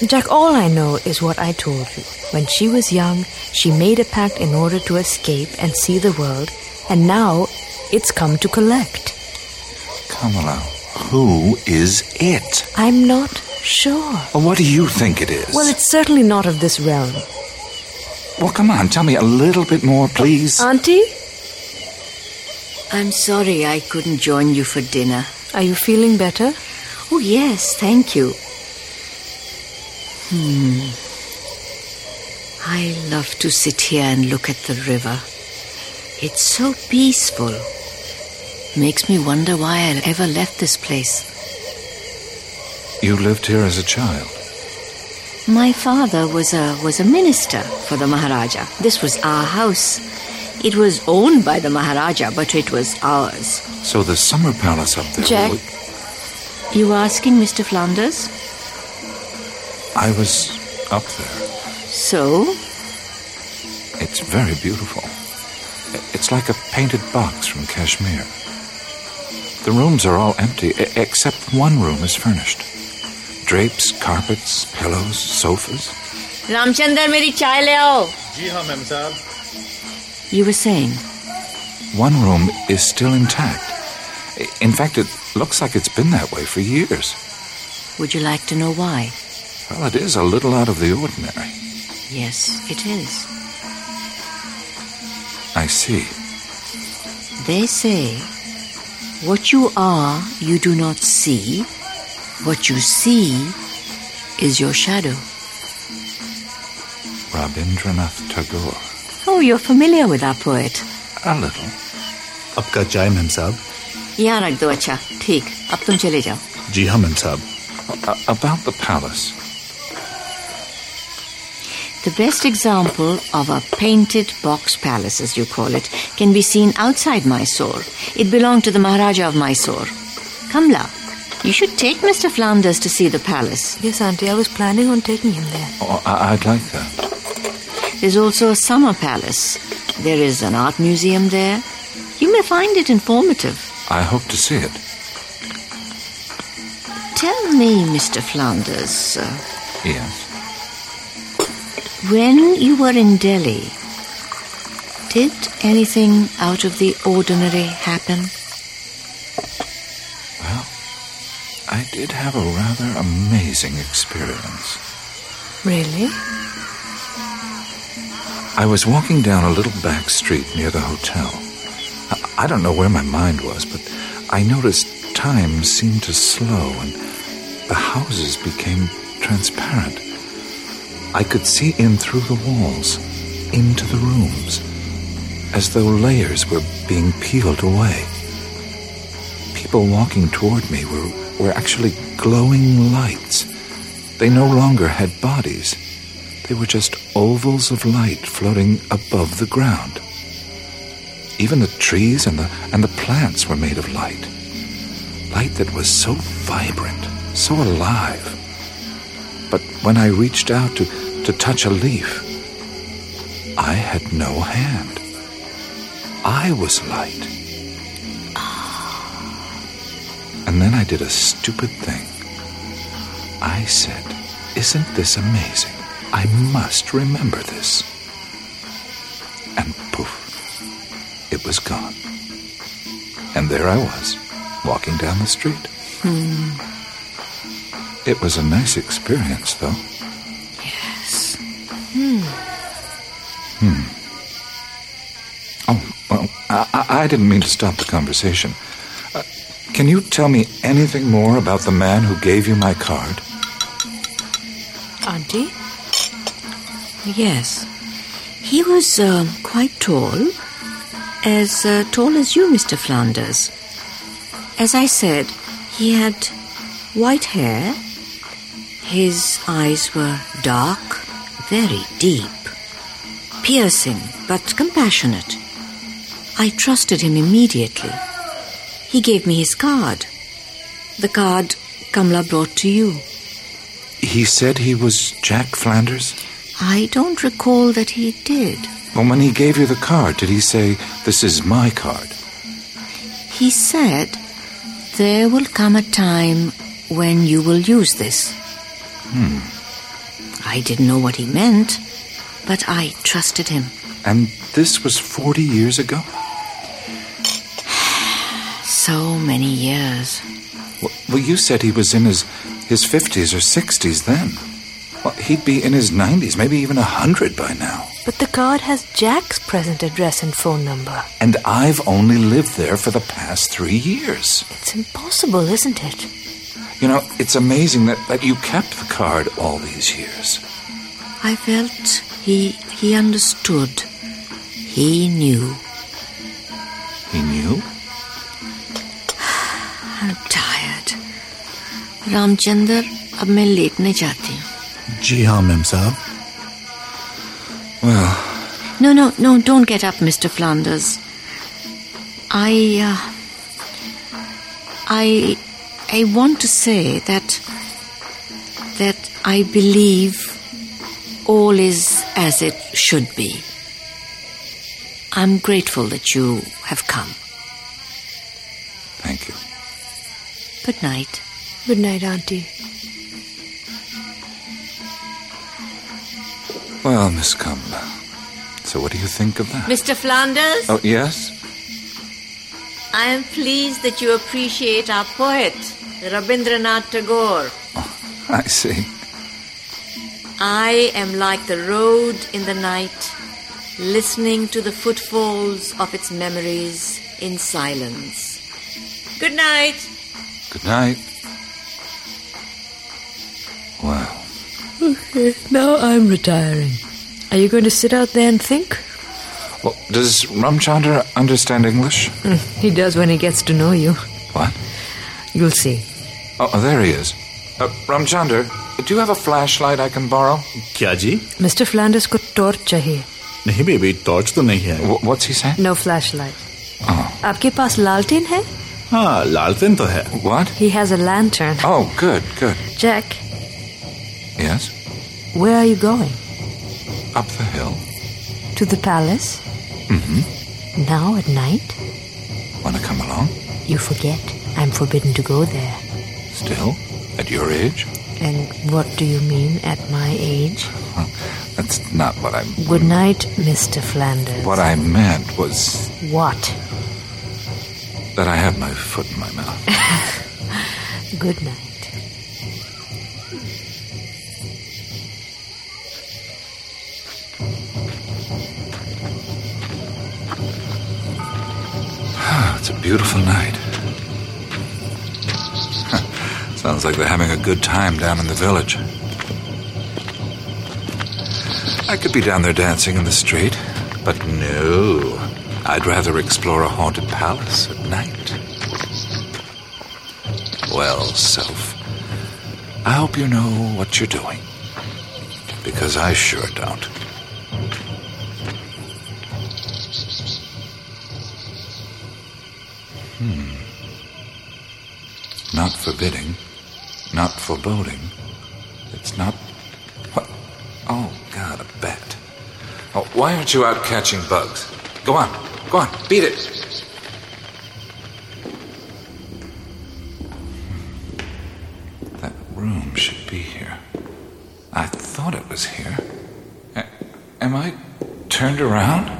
Jack, all I know is what I told you. When she was young, she made a pact in order to escape and see the world, and now it's come to collect. Kamala, who is it? I'm not sure. Well, what do you think it is? Well, it's certainly not of this realm. Well, come on, tell me a little bit more, please. Auntie? I'm sorry I couldn't join you for dinner. Are you feeling better? Oh, yes, thank you. Hmm. I love to sit here and look at the river. It's so peaceful. Makes me wonder why I ever left this place. You lived here as a child. My father was a was a minister for the Maharaja. This was our house. It was owned by the Maharaja, but it was ours. So the summer palace up there. Jack, well, you asking Mr. Flanders? I was up there. So? It's very beautiful. It's like a painted box from Kashmir. The rooms are all empty, except one room is furnished. Drapes, carpets, pillows, sofas. Ramchandar, meri chai le. Ji ma'am sahab. You were saying? One room is still intact. In fact, it looks like it's been that way for years. Would you like to know why? Well, it is a little out of the ordinary. Yes, it is. I see. They say, what you are, you do not see. What you see is your shadow. Rabindranath Tagore. Oh, you're familiar with our poet. A little. आपका चाय ma'am साहब यहाँ रख दो अच्छा ठीक अब तुम चले जाओ जी हाँ मैम साहब A- About the palace. The best example of a painted box palace, as you call it, can be seen outside Mysore. It belonged to the Maharaja of Mysore. Kamla, you should take Mr. Flanders to see the palace. Yes, Auntie, I was planning on taking him there. Oh, I- I'd like that. There's also a summer palace. There is an art museum there. You may find it informative. I hope to see it. Tell me, Mr. Flanders, uh, Yes. When you were in Delhi, did anything out of the ordinary happen? Well, I did have a rather amazing experience. Really? I was walking down a little back street near the hotel. I- I don't know where my mind was, but I noticed time seemed to slow and the houses became transparent. I could see in through the walls, into the rooms, as though layers were being peeled away. People walking toward me were, were actually glowing lights. They no longer had bodies. They were just ovals of light floating above the ground. Even the trees and the, and the plants were made of light. Light that was so vibrant, so alive. But when I reached out to, to touch a leaf, I had no hand. I was light. And then I did a stupid thing. I said, Isn't this amazing? I must remember this. And poof, it was gone. And there I was, walking down the street. Hmm. It was a nice experience, though. Hmm. Hmm. Oh, well, I, I- didn't mean to stop the conversation. Uh, can you tell me anything more about the man who gave you my card? Auntie? Yes. He was um, quite tall, as uh, tall as you, Mr. Flanders. As I said, he had white hair. His eyes were dark, very deep, piercing, but compassionate. I trusted him immediately. He gave me his card. The card Kamla brought to you. He said he was Jack Flanders? I don't recall that he did. Well, when he gave you the card, did he say, This is my card? He said, There will come a time when you will use this. Hmm. I didn't know what he meant, but I trusted him. And this was 40 years ago? So many years. Well, well, you said he was in his, his 50s or 60s then. Well, he'd be in his 90s, maybe even 100 by now. But the card has Jack's present address and phone number. And I've only lived there for the past three years. It's impossible, isn't it? You know, it's amazing that, that you kept the card all these years. I felt he he understood. He knew. He knew? I'm tired. Ramchandra अब मैं लेटने चाहती हूँ जी हाँ ma'am साहब Well, No, no, no, don't get up, Mr. Flanders. I, uh, I, I want to say that, that I believe all is as it should be. I'm grateful that you have come. Thank you. Good night. Good night, Auntie. well, Miss Cumber. So what do you think of that? Mr. Flanders, Oh, yes? I am pleased that you appreciate our poet, Rabindranath Tagore. I see. I am like the road in the night, listening to the footfalls of its memories in silence. Good night. Good night. Wow. Okay, now I'm retiring. Are you going to sit out there and think? Well, does Ramchandra understand English? Hmm, he does when he gets to know you. What? You'll see. Oh, oh, there he is. Uh, Ramchandra, do you have a flashlight I can borrow? क्या जी Mr. Flanders को torch चाहिए नहीं baby torch तो नहीं है Wh- What's he saying? No flashlight Oh. आपके पास लालटेन है हाँ लालटेन तो है What? He has a lantern. Oh, good, good. Jack, Yes? where are you going? Up the hill. To the palace? Mm-hmm. Now at night? Want to come along? You forget. I'm forbidden to go there. Still? At your age? And what do you mean at my age? That's not what I... Meant. Good night, Mr. Flanders. What I meant was What? that I have my foot in my mouth. Good night. Beautiful night. Sounds like they're having a good time down in the village. I could be down there dancing in the street, but no. I'd rather explore a haunted palace at night. Well, self, I hope you know what you're doing. Because I sure don't. Not forbidding, not foreboding. It's not. What? Oh, God, a bat. Oh, why aren't you out catching bugs? Go on, go on, beat it. Hmm. That room should be here. I thought it was here. A- am I turned around?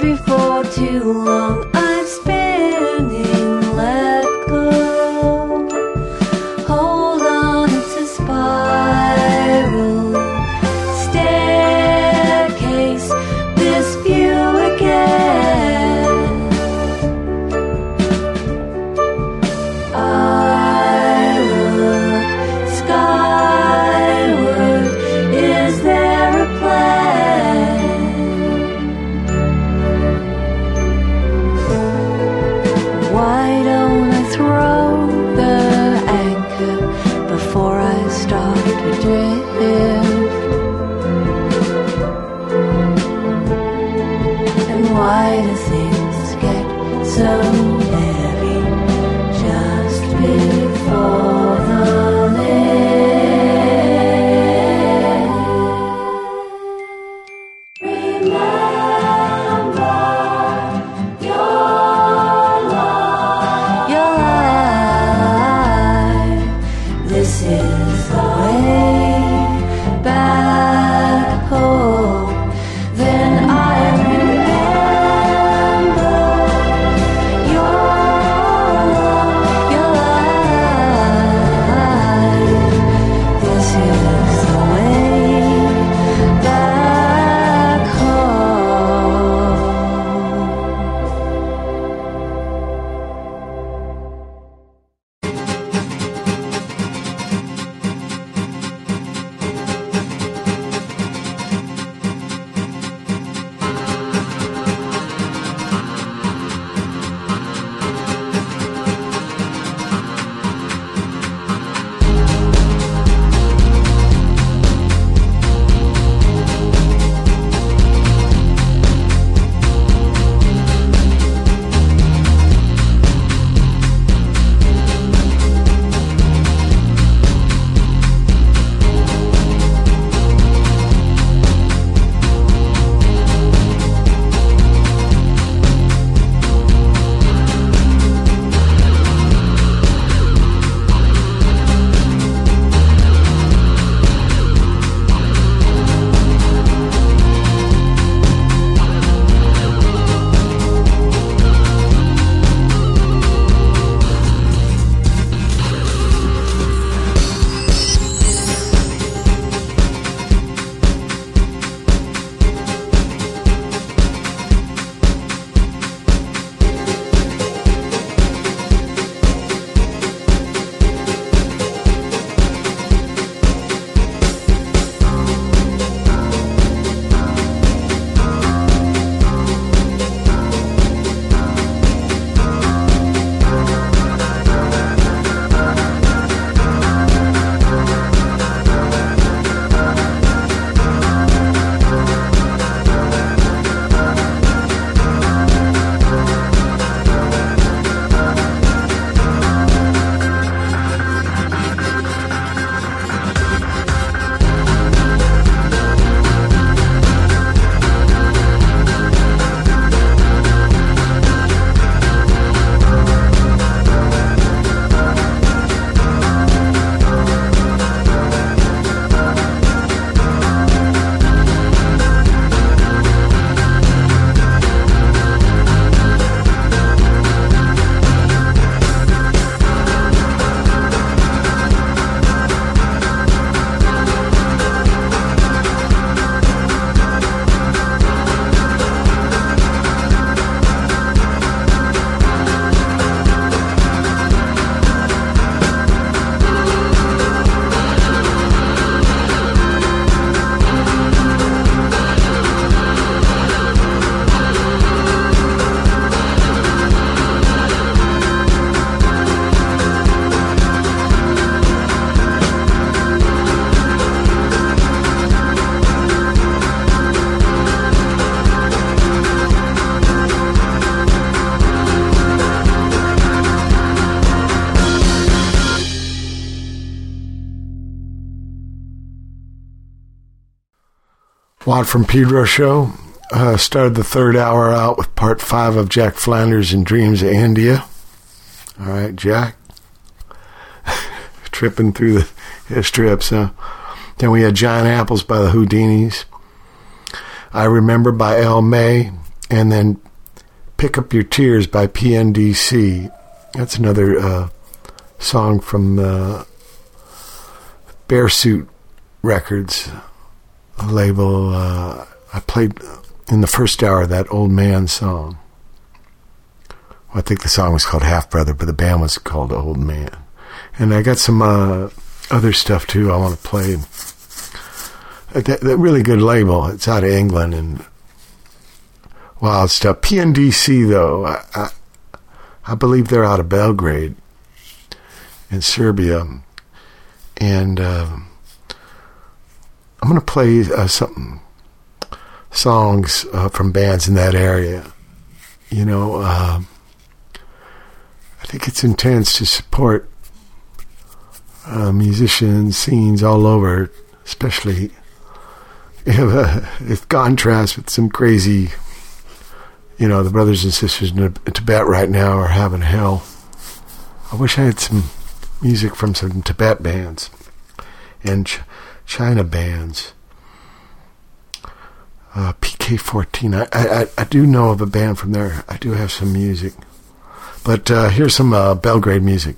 Before too long Watt from Pedro show. Uh, started the third hour out with part five of Jack Flanders and Dreams of India. All right, Jack. Tripping through the strips? Then we had Giant Apples by the Houdinis. I Remember by El May. And then Pick Up Your Tears by PNDC. That's another uh, song from uh, Bearsuit Records a label. Uh, I played in the first hour that old man song. I think the song was called Half Brother, but the band was called Old Man. And I got some uh, other stuff too I want to play. Uh, That, that really good label. It's out of England and wild stuff. PNDC though, I, I, I believe they're out of Belgrade in Serbia, and. Uh, I'm going to play uh, some songs uh, from bands in that area. You know, uh, I think it's intense to support uh, musicians, scenes all over, especially if, uh, if contrast with some crazy, you know, the brothers and sisters in Tibet right now are having hell. I wish I had some music from some Tibet bands and Ch- China bands. Uh, PK14. I, I, I- do know of a band from there. I do have some music. But uh, here's some uh, Belgrade music.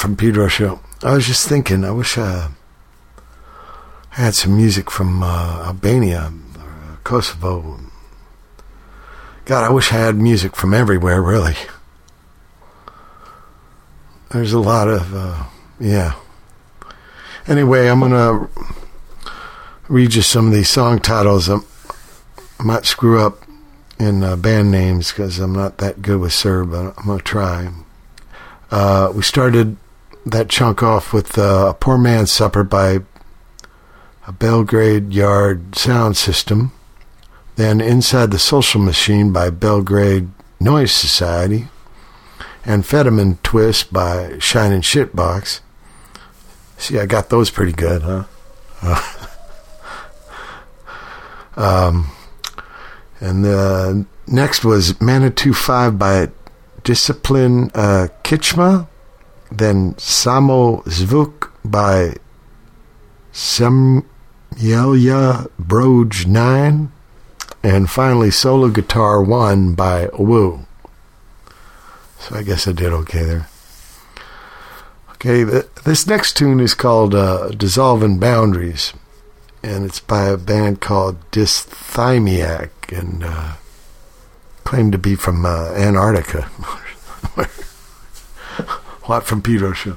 From Pedro Show. I was just thinking, I wish uh, I had some music from uh, Albania or Kosovo. God, I wish I had music from everywhere, really. There's a lot of, uh, yeah. Anyway, I'm going to read you some of these song titles. I'm, I might screw up in uh, band names because I'm not that good with Serb, but I'm going to try. Uh, we started that chunk off with uh, A Poor Man's Supper by a Belgrade Yard Sound System. Then Inside the Social Machine by Belgrade Noise Society. And Amphetamine Twist by Shining Shitbox. See, I got those pretty good, huh? um, and the next was Manitu 5 by Disciplin uh, Kitschme. Then Samo Zvuk by Zemlja Broj 9. And finally, Solo Guitar 1 by Woo. So I guess I did okay there. Okay, th- this next tune is called uh, Dissolving Boundaries. And it's by a band called Dysthymiac. And uh, claimed to be from uh, Antarctica. Watt from Pedro Show.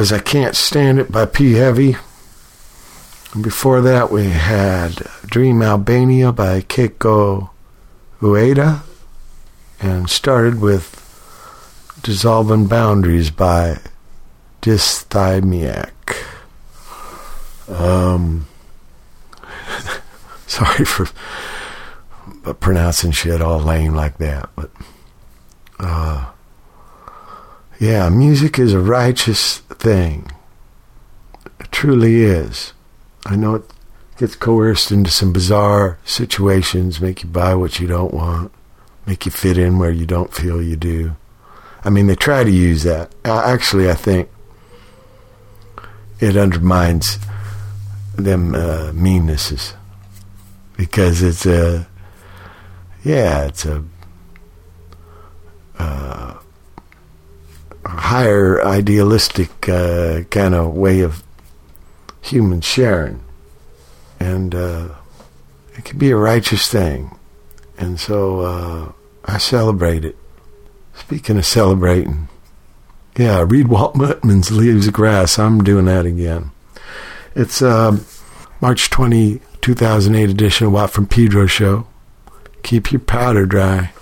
Was I Can't Stand It by P Heavy. And before that, we had Dream Albania by Keiko Ueda. And started with Dissolving Boundaries by Dysthymiac. Um, sorry for pronouncing shit all lame like that, but uh, yeah, music is a righteous thing. It truly is. I know it gets coerced into some bizarre situations, make you buy what you don't want, make you fit in where you don't feel you do. I mean, they try to use that. Actually, I think it undermines them uh, meannesses because it's a yeah, it's a, uh, a higher idealistic uh, kind of way of human sharing, and uh, it can be a righteous thing, and so uh, I celebrate it. Speaking of celebrating, yeah, read Walt Whitman's Leaves of Grass. I'm doing that again. It's um, March 20, 2008 edition of Watt from Pedro show. Keep your powder dry.